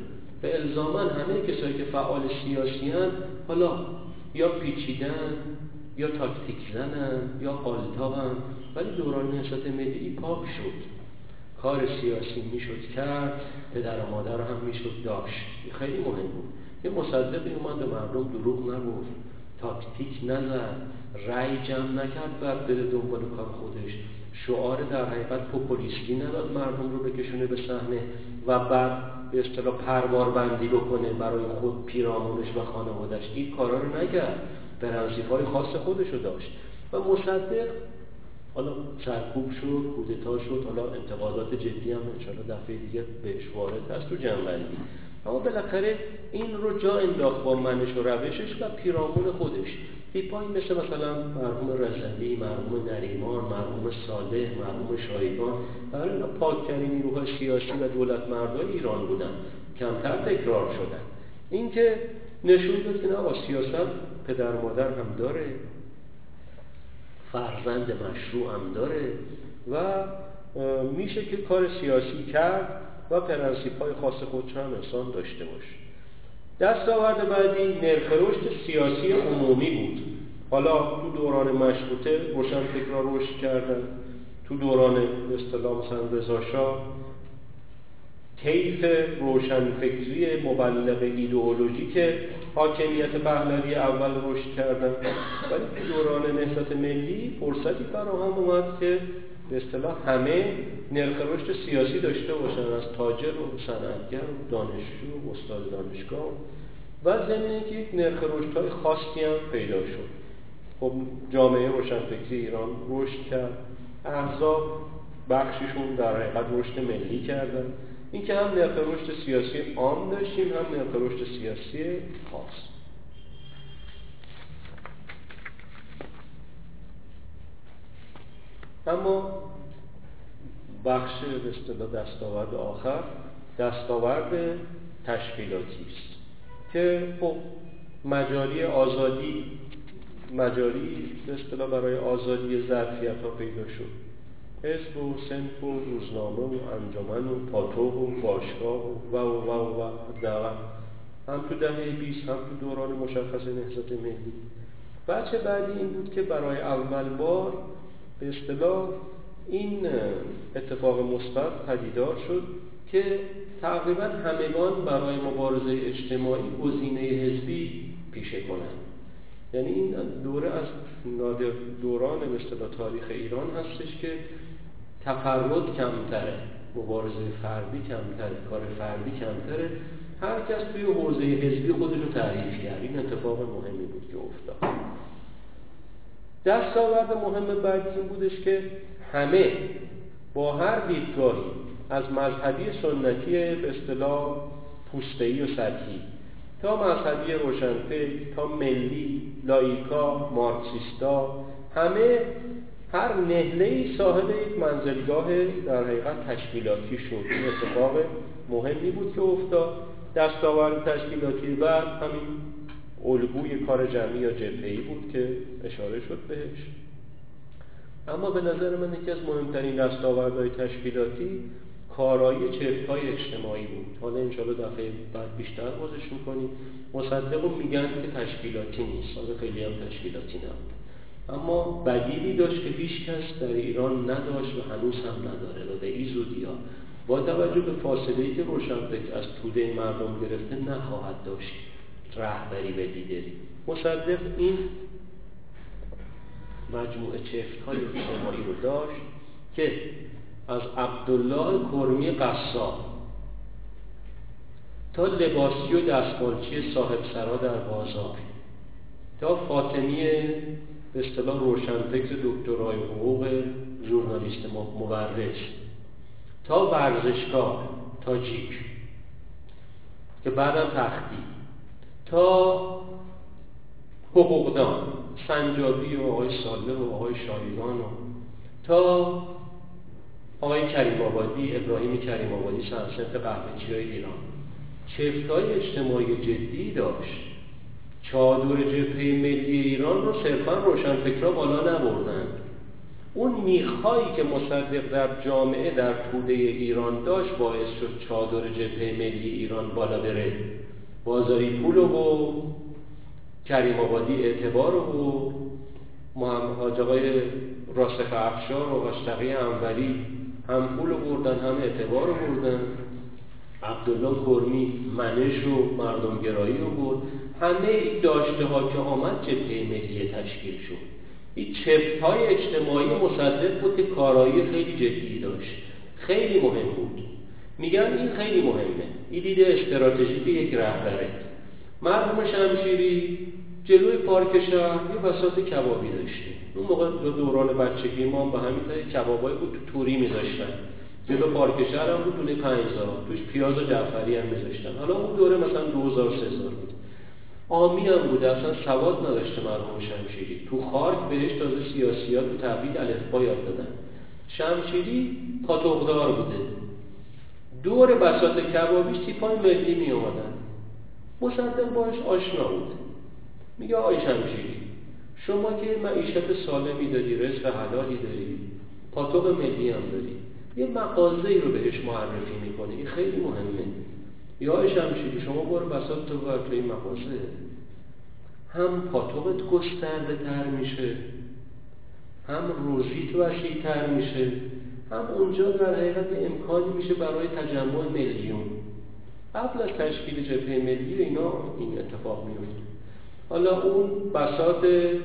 به الزاما همه کسایی که فعال سیاسی هن حالا یا پیچیدن یا تاکتیک زنن یا قالتاقن ولی دوران نهضت ملی پاک شد. کار سیاسی می‌شد کرد پدر و مادر هم می‌شد داشت. خیلی مهم بود. یه مصدقی اومد به مردم دروغ نگفت. تاکتیک نزد رأی جمع نکرد بعد بره دنبال کار خودش. شعار در حقیقت پوپولیستی نداد مردم رو بکشونه به صحنه و بعد به اصطلاح پروار بندی بکنه برای خود پیرامونش و خانوادش این کارا رو نکرد. پرنسیپ های خاص خودش رو داشت. و مصدق حالا سرکوب شد کودتا شد. حالا انتقادات جدی هم انشاءالله دفعه دیگه بهش وارد هست تو جنبندی. اما بالاخره این رو جا انداخت با منش و روشش و پیرامون خودش. تیپایی مثل مثلا مرحوم رزلی، مرحوم نریمان، مرحوم صالح، مرحوم شایگان. برای اینا پاکترین نیروهای سیاسی و دولت مردای ایران بودن. کمتر تکرار شدن. اینکه نشون داد که نه با سیاست پدر مادر هم داره. فرزند مشروع هم داره. و میشه که کار سیاسی کرد. و پرنسیپ های خاص خودش هم انسان داشته باشه دستاورد بعدی نرخ رشد سیاسی عمومی بود. حالا تو دوران مشروطه روشن فکر رشد کردن. تو دوران اصطلاح مثلا رضاشاه طیف روشنفکری مبلغ ایدئولوژی که حاکمیت پهلوی اول رشد کردن. ولی تو دوران نهضت ملی فرصتی فراهم اومد که به اصطلاح همه نرخ رشد سیاسی داشته باشن از تاجر و صنعتگر و دانشجو و استاد دانشگاه. و ضمن که یک نرخ های خاصی هم پیدا شد. خب جامعه روشنفکری ایران رشد کرد. احزاب بخششون در حقیقت رشد ملی کردن. این که هم نرخ رشد سیاسی عام داشتیم هم نرخ رشد سیاسی خاص. اما بخش به اصطلاح دستاورد آخر دستاورد تشکیلاتی است که خب مجاری آزادی مجاری به اصطلاح برای آزادی ظرفیت ها پیدا شد. حزب و سنف و روزنامه و انجمن و پاتوق و باشگاه و و و و دعوت هم تو دهه 20 هم تو دوران مشخص نهضت ملی بچه بعدی این بود که برای اول بار به اصطلاح این اتفاق مثبت پدیدار شد که تقریبا همگان برای مبارزه اجتماعی گزینه حزبی پیشه کنند. یعنی این دوره از دوران به تاریخ ایران هستش که تفرد کمتره مبارزه فردی کمتره کار فردی کمتره. هر کس توی حوزه حزبی خودش رو تعریف کرد. این اتفاق مهمی بود که افتاد. دستاورد مهم بعدی این بودش که همه با هر دیدگاهی از مذهبی سنتی به اصطلاح پوسته‌ای و سطحی تا مذهبی روشنفکر تا ملی لایکا مارکسیستا همه هر نهله صاحب یک منزلگاه در حقیقت تشکیلاتی شد این اتفاق مهمی بود که افتاد. دستاورد تشکیلاتی بعد همین الگوی کار جمعی یا جبهه‌ای بود که اشاره شد بهش. اما به نظر من یکی از مهمترین دستاوردهای تشکیلاتی کارایی چفت های اجتماعی بود. حالا انشاءالله دفعه بعد بیشتر بازش می‌کنیم. مصدق میگن که تشکیلاتی نیست. حالا خیلی هم تشکیلاتی نبود. اما بدیلی داشت که هیچ کس در ایران نداشت و هنوز هم نداره. و به این زودی ها. با توجه به فاصله ای که روشنفکر از توده مردم گرفته نخواهد داشت. رهبری و لیدری مصدق این مجموعه چفت های اجتماعی رو داشت که از عبدالله کرمی قصاب تا لباسی و دستمالچی صاحب سرا در بازار تا فاطمی به اصطلاح روشنفکر دکترای حقوق ژورنالیست مورش تا ورزشکار تاجیک که بعدم تختی. تا حقوقدان سنجابی و آقای ساله و آقای شایگان و تا آقای کریم آبادی ابراهیم کریم آبادی سنف قهوه‌چی های ایران. چفتای اجتماعی جدی داشت. چادر جبهه ملی ایران رو صرفا روشنفکرا بالا نبردن. اون میخهایی که مصدق در جامعه در توده ایران داشت باعث شد چادر جبهه ملی ایران بالا بره. بازاری پول و کریم آبادی اعتبار و محمد آقای راسخ افشار و هاشتقی انوری هم پول بردن هم اعتبار بردن. عبدالله کرمی منش و مردمگرایی رو برد. همه این داشته ها که آمد جبهه ملی تشکیل شد. این چفت های اجتماعی مصدق بود که کارایی خیلی جدی داشت. خیلی مهم بود. میگن این خیلی مهمه. این دیده استراتژیک یک رهبره. مرحوم شمشیری جلوی پارک شهر یه بساط کبابی داشته. اون موقع دوران بچگی ما به همین طریق کبابایی بود تو توری میذاشتن. جلو پارک شهر هم بود دونه 5000 توش پیاز و جعفری هم میذاشتن. حالا اون دوره مثلا 2000 3000 بود. آمی هم بوده اصلا سواد نداشته مرحوم شمشیری. تو خارک بهش تازه سیاسی ها تو تبعید الفبا یاد دادن. شمشیری پاتوقدار بوده. دور بساط کبابیش تیپای ملی می اومدن مصدق باش آشنا بوده میگه آی شمشیری شما که معیشت سالمی داری رزق حلالی داری پاتوق ملی هم داری یه مغازه ای رو بهش معرفی می‌کنه این خیلی مهمه. یا شمشیری شما برو بساط تو تو این مغازه. هم پاتوقت گسترده تر میشه هم روزیت وسیع تر میشه. هم اونجا در حقیقت امکانی میشه برای تجمع میلیون قبل از تشکیل جبهه ملی اینا این اتفاق میفته. حالا اون بساط به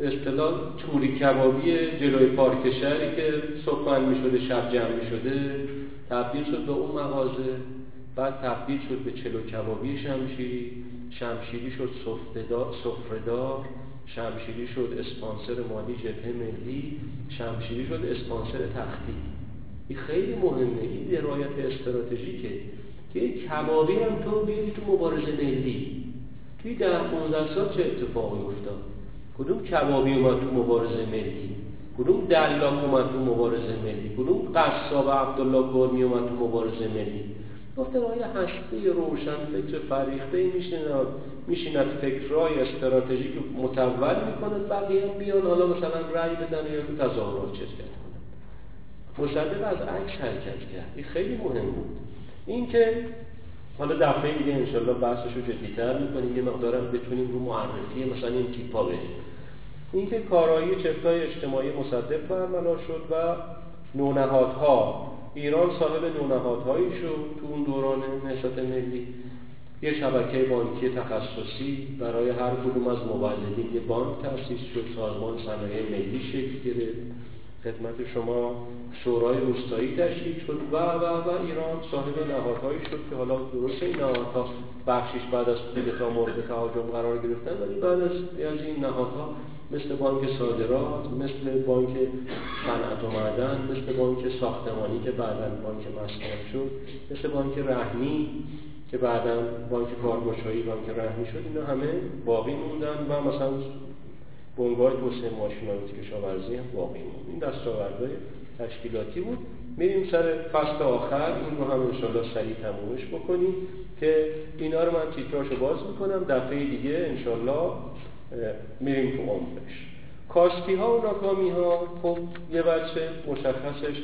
اصطلاح توری کبابی جلوی پارک شهری که صبحان می شده شب جمع می شده تبدیل شد به اون مغازه. بعد تبدیل شد به چلو کبابی شمشیری. شمشیری شد سفردار شمشیری شد اسپانسر مالی جبهه ملی شمشیری شد اسپانسر تختی. این خیلی مهمه. این درایت استراتژیکه که کبابی هم تو بیاری تو مبارزه ملی. توی در 15 سال چه اتفاقی افتاد؟ کدوم کبابی اومد تو مبارزه ملی؟ کدوم دلاک اومد تو مبارزه ملی؟ کدوم قصاب عبدالله گرمی اومد تو مبارزه ملی؟ گفتن آیا هسته روشن فکر فریخته میشیند؟ میشیند فکرهای استراتژیک متول می‌کنه بقیه هم بیان حالا مثلا رأی بدن یا رو تظاهرات شرکت کنن. مصدق از عکس حرکت کرد. این خیلی مهم بود. اینکه حالا دفعه دیگه انشالله بحثش رو جدیتر می‌کنیم یه مقدارم بتونیم رو معرفی مثلا این تیپا بریم. اینکه کارایی چفتای اجتماعی مصدق برملا شد و نونهادها ایران صاحب نونهادهایی شد تو اون دوران نهضت ملی. یه شبکه بانکی تخصصی برای هر کدوم از مولدین یه بانک تأسیس شد سازمان صنایع ملی شکل گرفت. خدمت شما شورای روستایی تشکیل شد و و و ایران صاحب نهادهایی شد که حالا درست این نهادها بخشیش بعد از کودتا مورد تهاجم قرار گرفتن ولی بعد از این نهادها مثل بانک صادرات مثل بانک صنعت و معدن مثل بانک ساختمانی که بعدا بانک مسکن شد مثل بانک رحمی که بعدا بانک کارگشایی بانک رحمی شد. اینا همه باقی موندن و مثلا بنگاه توسعه ماشینالات کشاورزی هم باقی موند. این دستاوردهای تشکیلاتی بود. میریم سر فصل آخر. این رو هم انشالله سریع تمومش بکنیم که اینا رو من تیتراشو باز می‌کنم. دفعه دیگه انشالله میریم تو عمقش. کاستی ها و ناکامی ها خب یه بچه مشخصش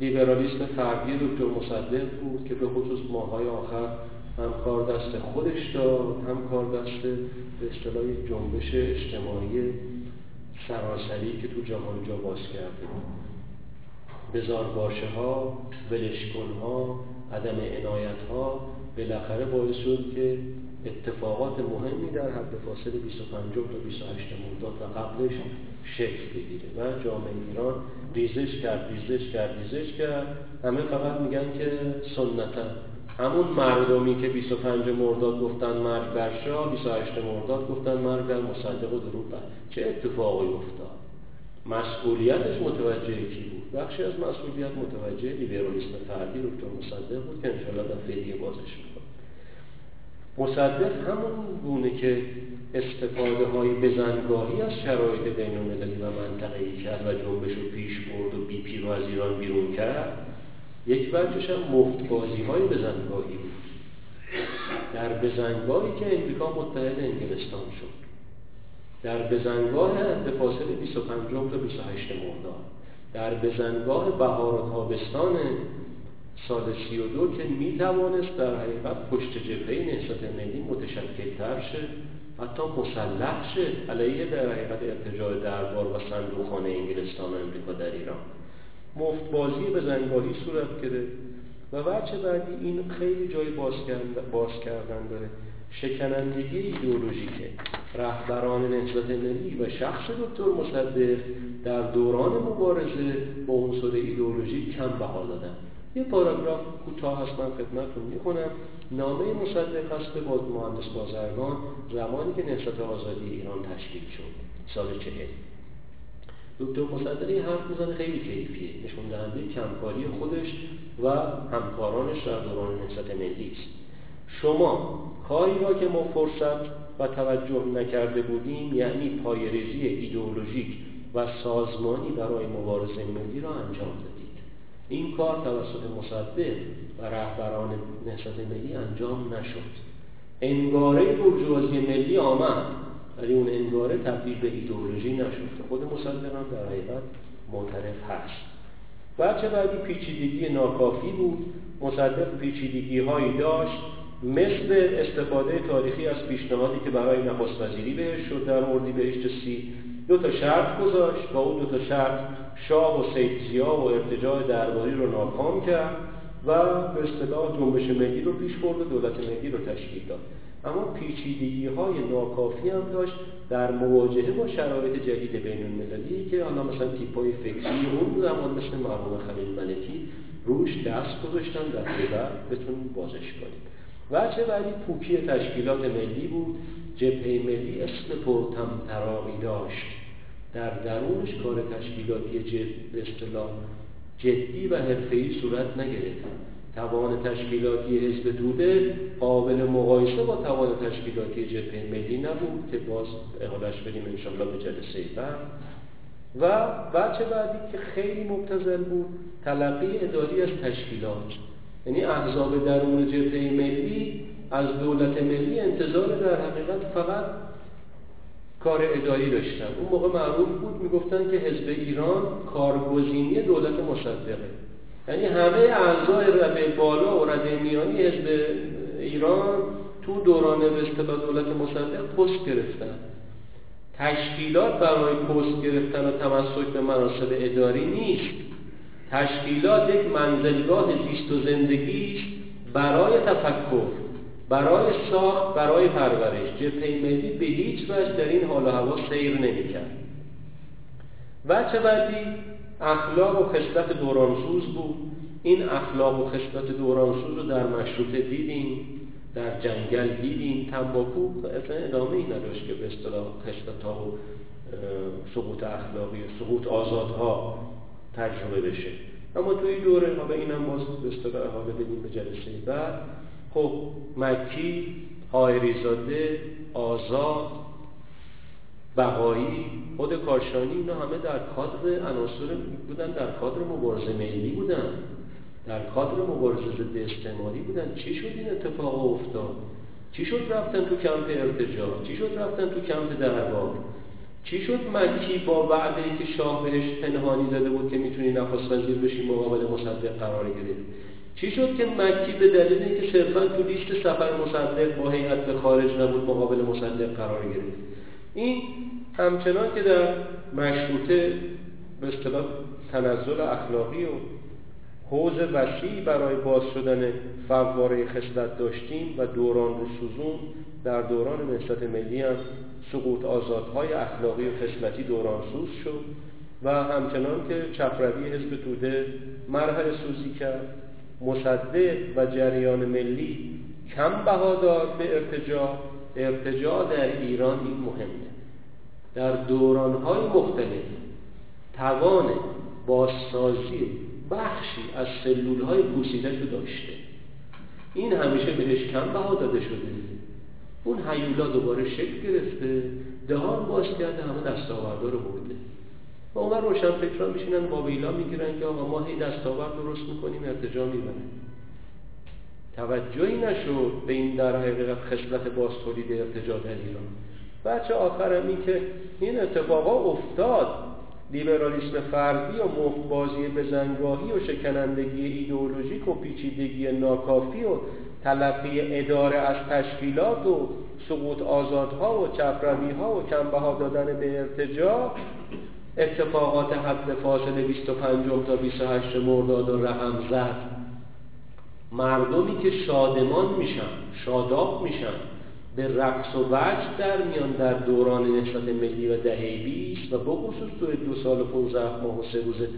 لیبرالیسم فردی دکتر مصدق بود که به خصوص ماهای آخر هم کار دست خودش داد هم کار دست به اصطلاح جنبش اجتماعی سراسری که تو جهان جا باز کرده بزار باشه ها ولشکن ها عدم عنایت ها بالاخره باعث شد که اتفاقات مهمی در حد فاصل 25 تا 28 مرداد و قبلش شکل بگیره و جامعه ایران ریزش کرد ریزش کرد ریزش کرد. همه فقط میگن که سنتا همون مردمی که 25 مرداد گفتن مرگ بر شاه 28 مرداد گفتن مرگ بر مصدق و درود بر. چه اتفاقی افتاد؟ مسئولیتش متوجه کی بود؟ بخشی از مسئولیت متوجه لیبرالیسم فردی دکتر مصدق بود که انشاءالله در فعلی بازش می‌کنه مصدق همون گونه که استفاده های بزنگاهی از شرایط بین و منطقه‌ای کرد و جنبش رو پیش برد و بی پی رو از ایران بیرون کرد یک وجهش هم مفت بازی های بزنگاهی بود. در بزنگاهی که امریکا متحد انگلستان شد. در بزنگاه به فاصله 25 تا 28 مرداد در بزنگاه بهار و تابستان سال 32 که می توانست در حقیقت پشت جبهه نهضت ملی متشکل تر شه حتی مسلح شه علیه در حقیقت ارتجاع دربار و صندوقخانه انگلستان و امریکا در ایران. مفتبازی به زنگاهی صورت گرفت و وچه بعدی این خیلی جای باز, کردن داره شکنندگی ایدئولوژیکه. رهبران نهضت ملی و شخص دکتر مصدق در دوران مبارزه با عنصر ایدئولوژی کم بها دادن یه پاراگراف کوتاه هست من خدمتتون می‌خونم نامه مصدق هست با مهندس بازرگان زمانی که نهضت آزادی ایران تشکیل شد سال چهل. دکتر مصدقی حرف می‌زنه خیلی کیفیه. نشون دهنده کمکاری خودش و همکارانش در دوران نهضت ملی است. شما کاری را که ما فرصت و توجه نکرده بودیم یعنی پایریزی ایدئولوژیک و سازمانی برای مبارزه ملی را انجام دادید این کار توسط مصدق و رهبران نهضت ملی انجام نشد. انگاره برجوازی ملی آمد ولی اون انگاره تبدیل به ایدئولوژی نشد. خود مصدق هم در حقیقت معترف هست. بچه بعدی پیچیدگی ناکافی بود. مصدق پیچیدگی هایی داشت مثل استفاده تاریخی از پیشنهادی که برای نخست وزیری بهش شد در بهشت سی. دو تا شرط گذاشت. با اون دو تا شرط شاه و سید زیا و ارتجاع درباری رو ناکام کرد و به اصطلاح جنبش ملی رو پیش برد و دولت ملی رو تشکیل داد. اما پیچیدگی های ناکافی هم داشت در مواجهه با شرایط جدید بین المللی که حالا مثلا تیپای فکری اون زمان مثل مرحوم خلیل ملکی روش دست گذاشتن در بعد بتونیم بازش کنیم. وچه بعدی پوکی تشکیلات ملی بود جبهه ملی اسم پرتمترامی داشت. در درونش کار تشکیلاتی جد به اصطلاح جدی و حرفه‌ای صورت نگرفت. توان تشکیلاتی حزب توده قابل مقایسه با توان تشکیلاتی جبهه ملی نبود که باز احالش بریم انشالله به جلسه بعد. و بچه بعدی که خیلی مبتزل بود تلقی اداری از تشکیلات. یعنی احزاب درون جبهه ملی از دولت ملی انتظار در حقیقت فقط کار اداری داشتن اون موقع معروف بود می‌گفتن که حزب ایران کارگزینی دولت مصدقه. یعنی همه اعضای رده بالا و رده میانی حزب ایران تو دوران به دولت مصدق پست گرفتن. تشکیلات برای پست گرفتن و تمسک به مناسب اداری نیست. تشکیلات یک منزلگاه زیست و زندگی برای تفکر. برای ساخت برای پرورش. جبهه ملی به هیچ وجه در این حال و هوا سیر نمی‌کرد. وچه بعدی اخلاق و خصلت دورانسوز بود. این اخلاق و خصلت دورانسوز رو در مشروطه دیدیم در جنگل دیدیم. تنباکو اصلا ادامه ای نداشت که به اصطلاح خصلت ها و سقوط اخلاقی سقوط آزادها تجربه بشه. اما توی دوره حالا اینم باز به اصطلاح حالا بدیم به جلسه بعد. خب مکی زاده آزاد بقایی خود کاشانی اینا همه در کادر عناصر بودن در کادر مبارزه ملی بودن در کادر مبارزه ضد استعماری بودن. چی شد این اتفاق افتاد؟ چی شد رفتن تو کمپ ارتجاع چی شد رفتن تو کمپ دربار؟ چی شد مکی با وعده که شاه بهش پنهانی داده بود که می‌تونی نخست وزیر بشی مقابل مصدق قرار گرفت؟ چی شد که مکی به دلیل اینکه صرفا تو لیست سفر مصدق با هیئت به خارج نبود مقابل مصدق قرار گرفت؟ این همچنان که در مشروطه به اصطلاح تنزل اخلاقی و حوز وسیعی برای باز شدن فواره خصلت داشتیم و دوران رسوزون در دوران نهضت ملی هم سقوط آزادهای اخلاقی و خصلتی دورانسوز شد و همچنان که چپروی حزب توده مرحله سوزی کرد. مصدق و جریان ملی کم بهادار به ارتجاع ارتجاع در ایران این مهمه. در دورانهای مختلف توان بازسازی بخشی از سلولهای پوسیده رو داشته. این همیشه بهش کم بها داده شده. اون حیولا دوباره شکل گرفته دهان باز کرده همه دستاوردا رو برده. و اون روشن فکران میشینن با ویلا می‌گیرن که آقا ما هی دستاورد درست می‌کنیم ارتجا می‌برن توجهی نشد به این در حقیقت خصلت باز تولید ارتجا در ایران. بچه آخرم این که این اتفاقا افتاد. لیبرالیسم فردی و مفتبازی بزنگاهی و شکنندگی ایدئولوژیک و پیچیدگی ناکافی و تلقی اداره از تشکیلات و سقوط آزادها و چپروی ها و کمبه دادن به ارتجا اتفاقات حد فاصله 25 تا 28 مرداد و رقم زد. مردمی که شادمان میشن شاداب میشن به رقص و وجد در میان در دوران نسبت ملی و دهه بیست و بخصوص توی دو سال و 15 ماه و سه روز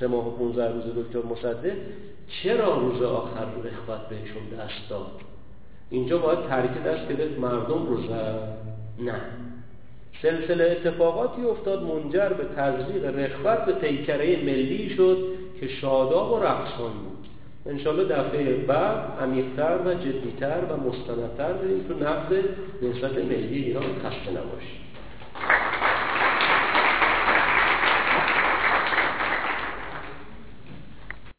سه ماه و 15 روز دکتر مصدق چرا روز آخر رخوت بهشون دست داد؟ اینجا باید ترک دست گرفت مردم رو نه. سلسله اتفاقاتی افتاد منجر به تزریق رخوت به پیکره ملی شد که شاداب و رقصان بود. انشالله دفعه بعد عمیقتر و جدیتر و مستندتر بریم تو نقد نسبت ملی ایران خسته نباشید.